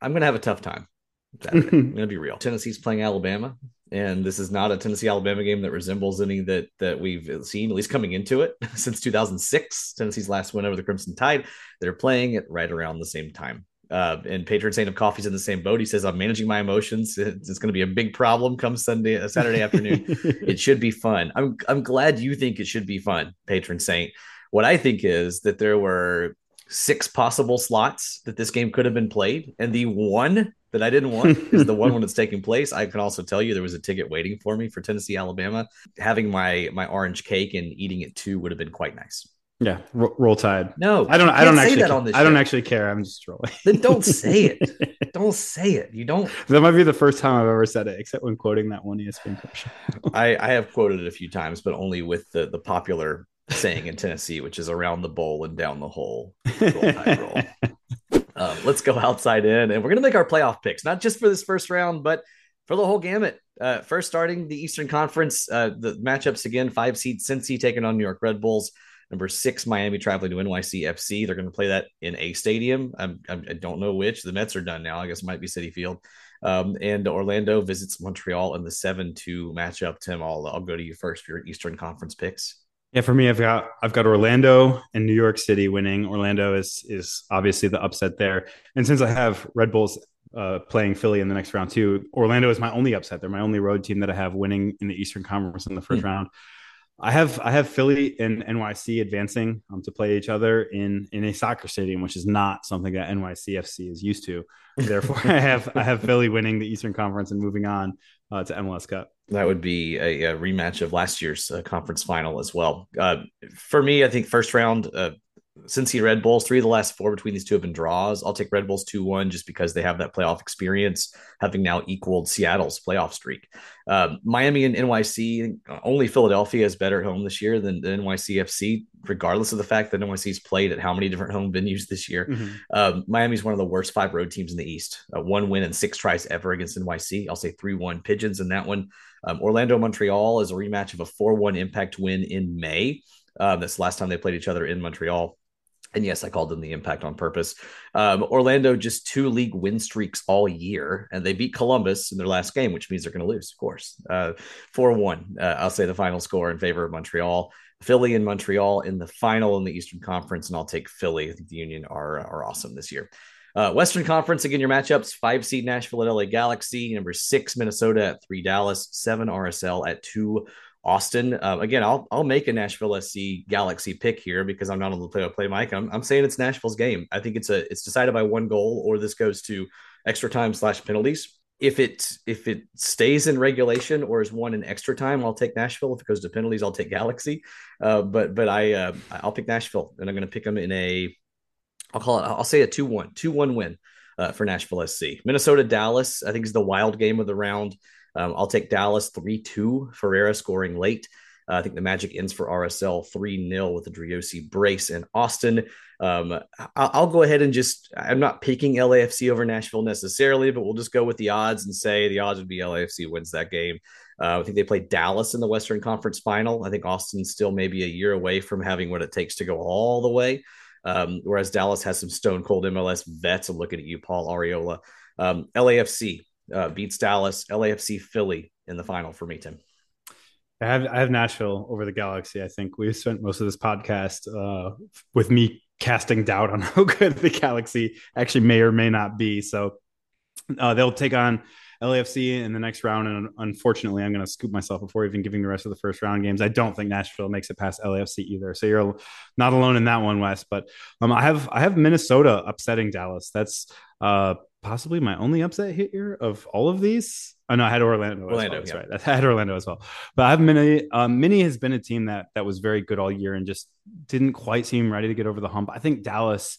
I'm gonna have a tough time. I'm gonna be real. Tennessee's playing Alabama and this is not a Tennessee Alabama game that resembles any that that we've seen at least coming into it since 2006 Tennessee's last win over the Crimson Tide. They're playing it right around the same time. Uh, and patron saint of coffee's in the same boat. He says i'm managing my emotions. It's, it's going to be a big problem come sunday uh, saturday afternoon. It should be fun. I'm i'm glad you think it should be fun patron saint. What i think is that there were six possible slots that this game could have been played and the one that I didn't want is the one when it's taking place. I can also tell you there was a ticket waiting for me for Tennessee, Alabama. Having my my orange cake and eating it too would have been quite nice. Yeah, roll, roll tide. No, I don't. I don't actually. That on this I don't actually care. I'm just rolling. Then don't say it. don't say it. You don't. That might be the first time I've ever said it, except when quoting that one ESPN commercial. I, I have quoted it a few times, but only with the the popular saying in Tennessee, which is around the bowl and down the hole. Roll roll. Um, let's go outside in, and we're going to make our playoff picks, not just for this first round, but for the whole gamut. Uh, first, starting the Eastern Conference, uh, the matchups again: five seed Cincy taking on New York Red Bulls. Number six, Miami traveling to NYCFC. They're going to play that in a stadium. I'm, I'm, I do not know which. The Mets are done now. I guess it might be Citi Field. Um, and Orlando visits Montreal in the seven-two matchup. Tim, I'll I'll go to you first for your Eastern Conference picks. Yeah, for me, I've got I've got Orlando and New York City winning. Orlando is is obviously the upset there, and since I have Red Bulls uh, playing Philly in the next round too, Orlando is my only upset. They're my only road team that I have winning in the Eastern Conference in the 1st mm round. I have I have Philly and NYC advancing um, to play each other in in a soccer stadium, which is not something that NYCFC is used to. Therefore, I have I have Philly winning the Eastern Conference and moving on uh, to MLS Cup. That would be a, a rematch of last year's uh, conference final as well. Uh, for me, I think first round, uh, Cincy Red Bulls, three of the last four between these two have been draws. I'll take Red Bulls 2 1 just because they have that playoff experience, having now equaled Seattle's playoff streak. Uh, Miami and NYC, only Philadelphia is better at home this year than, the NYCFC, regardless of the fact that NYC's played at how many different home venues this year. Mm-hmm. Um, Miami's one of the worst five road teams in the East. Uh, one win and six tries ever against NYC. I'll say 3 1 Pigeons in that one. Um, Orlando Montreal is a rematch of a 4 1 impact win in May. Uh, that's the last time they played each other in Montreal. And yes, I called them the impact on purpose. Um, Orlando just two league win streaks all year, and they beat Columbus in their last game, which means they're going to lose, of course. Uh, 4 uh, 1, uh, I'll say the final score in favor of Montreal. Philly and Montreal in the final in the Eastern Conference, and I'll take Philly. I think the Union are, are awesome this year. Uh, Western Conference, again, your matchups five seed Nashville at LA Galaxy, number six Minnesota at three Dallas, seven RSL at two Austin. Uh, again, I'll I'll make a Nashville SC Galaxy pick here because I'm not on the play play mic. I'm, I'm saying it's Nashville's game. I think it's a it's decided by one goal or this goes to extra time slash penalties. If it if it stays in regulation or is one in extra time, I'll take Nashville. If it goes to penalties, I'll take Galaxy. Uh, but but I uh, I'll pick Nashville and I'm going to pick them in a I'll call it I'll say a 2-1 2-1 win uh, for Nashville SC. Minnesota Dallas I think is the wild game of the round. Um, I'll take Dallas 3 2, Ferreira scoring late. Uh, I think the Magic ends for RSL 3 0 with the Driussi brace in Austin. Um, I'll, go ahead and just, I'm not picking LAFC over Nashville necessarily, but we'll just go with the odds and say the odds would be LAFC wins that game. Uh, I think they played Dallas in the Western Conference final. I think Austin's still maybe a year away from having what it takes to go all the way. Um, whereas Dallas has some stone cold MLS vets. I'm looking at you, Paul Arriola. Um, LAFC uh, beats Dallas. LAFC Philly in the final for me, Tim. I have I have Nashville over the Galaxy. I think we spent most of this podcast uh, with me casting doubt on how good the Galaxy actually may or may not be. So uh, they'll take on LAFC in the next round, and unfortunately, I'm going to scoop myself before even giving the rest of the first round games. I don't think Nashville makes it past LAFC either, so you're not alone in that one, Wes. But um, I have I have Minnesota upsetting Dallas. That's uh, possibly my only upset hit here of all of these. Oh no, I had Orlando. Orlando, well. that's yeah. right. I had Orlando as well. But I have Mini. Um, Mini has been a team that that was very good all year and just didn't quite seem ready to get over the hump. I think Dallas,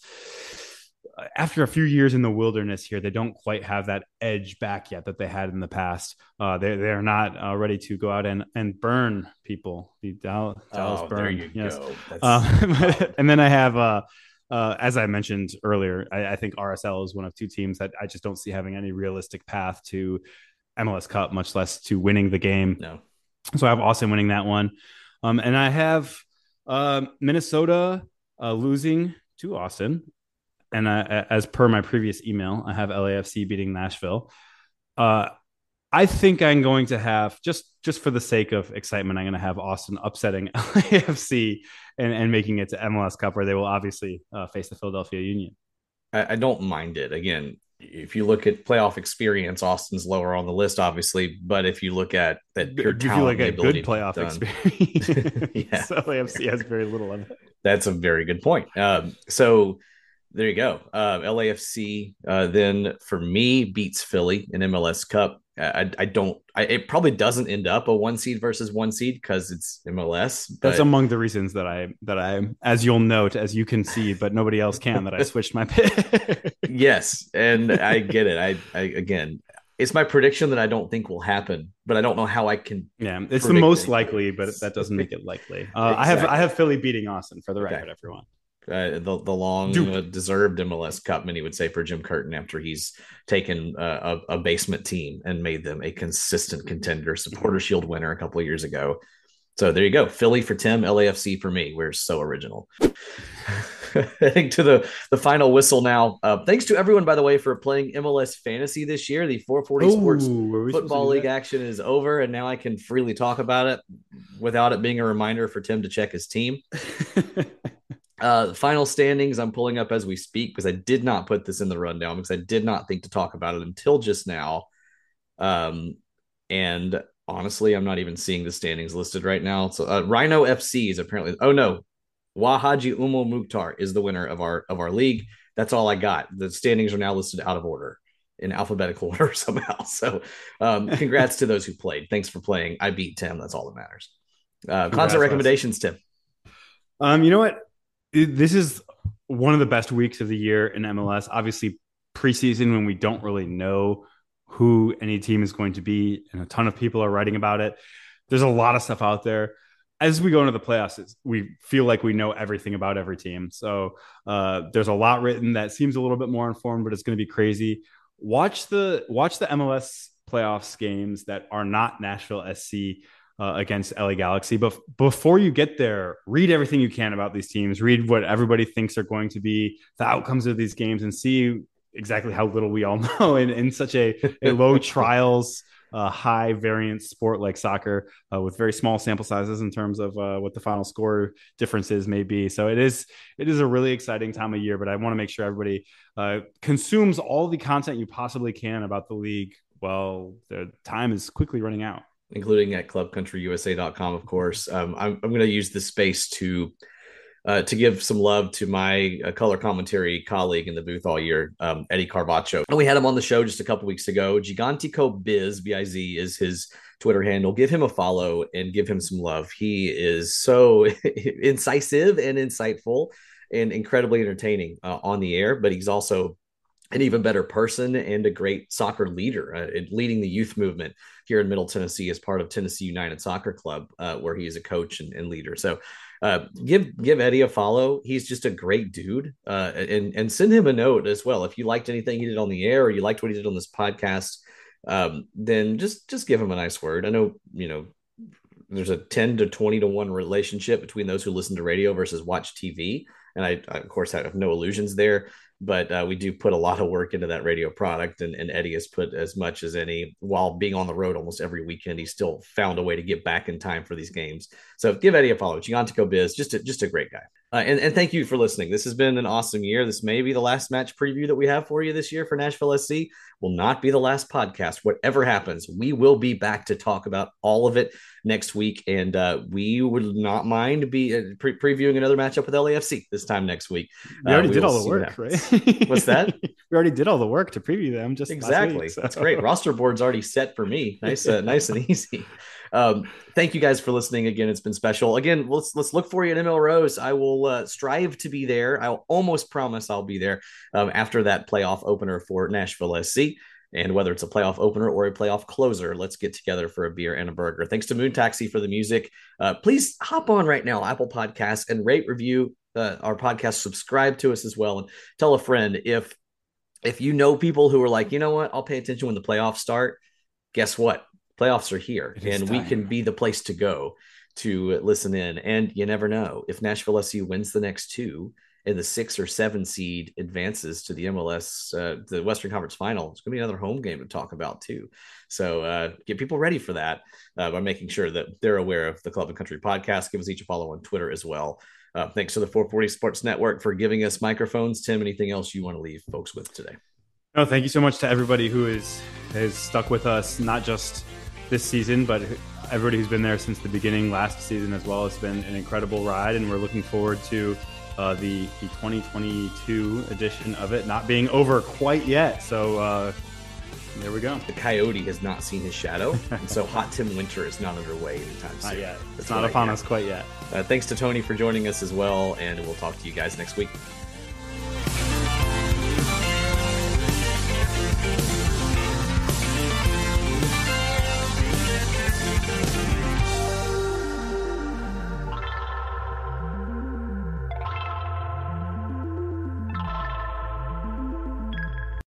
after a few years in the wilderness here, they don't quite have that edge back yet that they had in the past. Uh, they they are not uh, ready to go out and and burn people. The Dallas, Dallas oh, burn. Yes. Uh, and then I have. Uh, uh, as I mentioned earlier, I, I, think RSL is one of two teams that I just don't see having any realistic path to MLS Cup, much less to winning the game. No. So I have Austin winning that one. Um, and I have uh, Minnesota uh, losing to Austin. And I, as per my previous email, I have LAFC beating Nashville. Uh, I think I'm going to have just just for the sake of excitement, I'm going to have Austin upsetting LAFC and, and making it to MLS Cup, where they will obviously uh, face the Philadelphia Union. I, I, don't mind it. Again, if you look at playoff experience, Austin's lower on the list, obviously. But if you look at that pure you feel like a good playoff experience? yeah, so LAFC has very little of it. That's a very good point. Um, so there you go. Uh, LAFC uh, then for me beats Philly in MLS Cup. I, I don't. I, it probably doesn't end up a one seed versus one seed because it's MLS. But... That's among the reasons that I that I, as you'll note, as you can see, but nobody else can, that I switched my pick. yes, and I get it. I, I again, it's my prediction that I don't think will happen, but I don't know how I can. Yeah, it's the most likely, but that doesn't make it likely. Uh, exactly. I have I have Philly beating Austin for the record, okay. everyone uh, the the long uh, deserved MLS Cup, many would say for Jim Curtin after he's taken uh, a, a, basement team and made them a consistent contender, supporter shield winner a couple of years ago. So there you go, Philly for Tim, LAFC for me. We're so original. Heading to the the final whistle now. Uh, thanks to everyone, by the way, for playing MLS Fantasy this year. The 440 Ooh, Sports Football League action is over, and now I can freely talk about it without it being a reminder for Tim to check his team. Uh, final standings I'm pulling up as we speak because I did not put this in the rundown because I did not think to talk about it until just now. Um, and honestly, I'm not even seeing the standings listed right now. So uh, Rhino FC is apparently. Oh no, Wahaji Umo Mukhtar is the winner of our of our league. That's all I got. The standings are now listed out of order in alphabetical order somehow. So, um, congrats to those who played. Thanks for playing. I beat Tim. That's all that matters. Uh, concert recommendations, Tim. Um, you know what? This is one of the best weeks of the year in MLS. Obviously, preseason when we don't really know who any team is going to be, and a ton of people are writing about it. There's a lot of stuff out there. As we go into the playoffs, we feel like we know everything about every team. So uh, there's a lot written that seems a little bit more informed, but it's going to be crazy. Watch the watch the MLS playoffs games that are not Nashville SC uh, against LA Galaxy. But before you get there, read everything you can about these teams. Read what everybody thinks are going to be the outcomes of these games, and see exactly how little we all know in, in such a, a low trials. Uh, high variance sport like soccer uh, with very small sample sizes in terms of uh, what the final score differences may be. So it is it is a really exciting time of year, but I want to make sure everybody uh, consumes all the content you possibly can about the league. Well, the time is quickly running out including at clubcountryusa.com, of course. Um, I'm, I'm going to use this space to uh, to give some love to my uh, color commentary colleague in the booth all year, um, Eddie Carvacho. And we had him on the show just a couple weeks ago. Gigantico Biz, B I Z, is his Twitter handle. Give him a follow and give him some love. He is so incisive and insightful and incredibly entertaining uh, on the air, but he's also an even better person and a great soccer leader, uh, leading the youth movement here in Middle Tennessee as part of Tennessee United Soccer Club, uh, where he is a coach and, and leader. So uh, give give Eddie a follow. He's just a great dude, uh, and and send him a note as well if you liked anything he did on the air or you liked what he did on this podcast. Um, then just just give him a nice word. I know you know there's a 10 to 20 to 1 relationship between those who listen to radio versus watch TV and I, I of course have no illusions there but uh, we do put a lot of work into that radio product and, and eddie has put as much as any while being on the road almost every weekend he still found a way to get back in time for these games. So give eddie a follow. Gigantico biz just a, just a great guy uh, and, and thank you for listening this has been an awesome year this may be the last match preview that we have for you this year for nashville sc will not be the last podcast whatever happens we will be back to talk about all of it next week and uh, we would not mind be uh, pre- previewing another matchup with lafc this time next week we already uh, we did all the work right What's that? we already did all the work to preview them. Just exactly. week, so. That's great. Roster board's already set for me. Nice, uh, nice and easy. Um, thank you guys for listening again. It's been special. Again, let's let's look for you at ML Rose. I will uh, strive to be there. I'll almost promise I'll be there um, after that playoff opener for Nashville SC. And whether it's a playoff opener or a playoff closer, let's get together for a beer and a burger. Thanks to Moon Taxi for the music. Uh, please hop on right now, Apple Podcasts, and rate, review uh, our podcast. Subscribe to us as well, and tell a friend if if you know people who are like, you know what, I'll pay attention when the playoffs start. Guess what? Playoffs are here, It is and we can be the place to go to listen in. And you never know if Nashville SC wins the next two and the six or seven seed advances to the MLS, uh, the Western Conference Final. It's going to be another home game to talk about too. So uh, get people ready for that uh, by making sure that they're aware of the Club and Country podcast. Give us each a follow on Twitter as well. Uh, thanks to the 440 Sports Network for giving us microphones. Tim, anything else you want to leave folks with today? No, thank you so much to everybody who is has stuck with us, not just this season, but everybody who's been there since the beginning last season as well. It's been an incredible ride, and we're looking forward to uh, the the 2022 edition of it not being over quite yet. So uh, there we go. The Coyote has not seen his shadow, and so Hot Tim Winter is not underway anytime soon. Not yet. That's It's not upon us quite yet. Uh, thanks to Tony for joining us as well, and we'll talk to you guys next week.